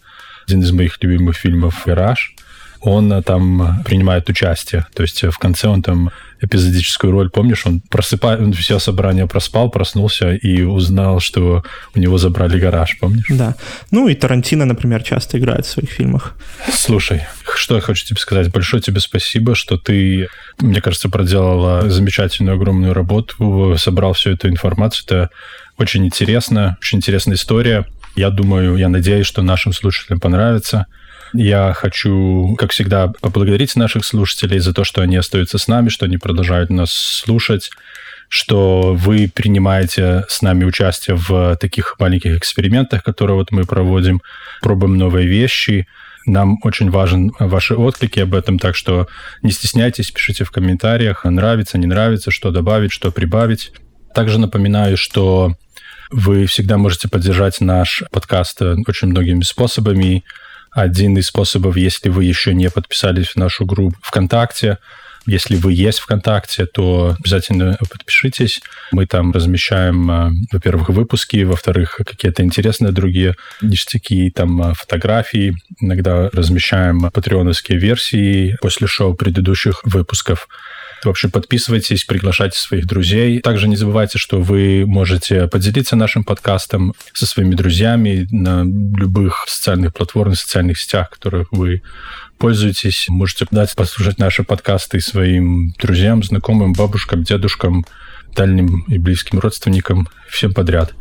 один из моих любимых фильмов «Вираж», он э, там принимает участие. То есть э, в конце он там эпизодическую роль, помнишь, он просыпает, он все собрание проспал, проснулся и узнал, что у него забрали гараж, помнишь? Да. Ну и Тарантино, например, часто играет в своих фильмах. Слушай, что я хочу тебе сказать. Большое тебе спасибо, что ты, мне кажется, проделала замечательную, огромную работу, собрал всю эту информацию. Это очень интересно, очень интересная история. Я думаю, я надеюсь, что нашим слушателям понравится. Я хочу, как всегда, поблагодарить наших слушателей за то, что они остаются с нами, что они продолжают нас слушать, что вы принимаете с нами участие в таких маленьких экспериментах, которые вот мы проводим, пробуем новые вещи. Нам очень важен ваши отклики об этом, так что не стесняйтесь, пишите в комментариях, нравится, не нравится, что добавить, что прибавить. Также напоминаю, что вы всегда можете поддержать наш подкаст очень многими способами. Один из способов, если вы еще не подписались в нашу группу ВКонтакте, если вы есть ВКонтакте, то обязательно подпишитесь. Мы там размещаем, а, во-первых, выпуски, во-вторых, какие-то интересные другие ништяки, там а, фотографии. Иногда размещаем патреоновские версии после шоу предыдущих выпусков. В общем, подписывайтесь, приглашайте своих друзей. Также не забывайте, что вы можете поделиться нашим подкастом со своими друзьями на любых социальных платформах, социальных сетях, которых вы пользуетесь. Можете дать послушать наши подкасты своим друзьям, знакомым, бабушкам, дедушкам, дальним и близким родственникам, всем подряд.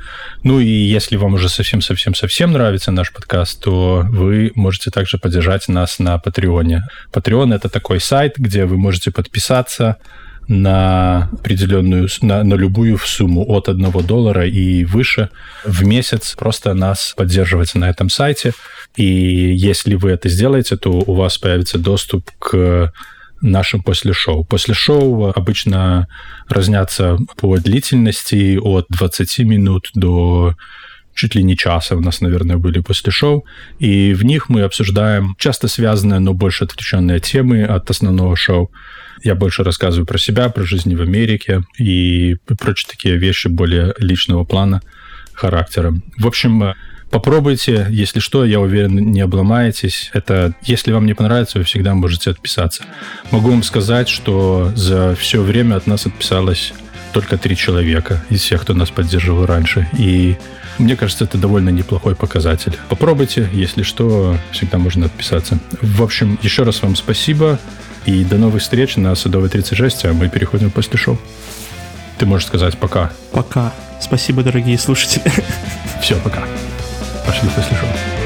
Ну и если вам уже совсем-совсем-совсем нравится наш подкаст, то вы можете также поддержать нас на Патреоне. Patreon — это такой сайт, где вы можете подписаться на определенную, на, на любую сумму от 1 доллара и выше в месяц просто нас поддерживать на этом сайте. И если вы это сделаете, то у вас появится доступ к нашим после шоу. После шоу обычно разнятся по длительности от 20 минут до чуть ли не часа у нас, наверное, были после шоу, и в них мы обсуждаем часто связанные, но больше отвлеченные темы от основного шоу. Я больше рассказываю про себя, про жизнь в Америке и прочие такие вещи более личного плана характера. В общем, Попробуйте, если что, я уверен, не обломаетесь. Это, если вам не понравится, вы всегда можете отписаться. Могу вам сказать, что за все время от нас отписалось только три человека из всех, кто нас поддерживал раньше. И мне кажется, это довольно неплохой показатель. Попробуйте, если что, всегда можно отписаться. В общем, еще раз вам спасибо. И до новых встреч на Садовой 36, а мы переходим после шоу. Ты можешь сказать пока. Пока. Спасибо, дорогие слушатели. Все, пока. Пошли после шоу.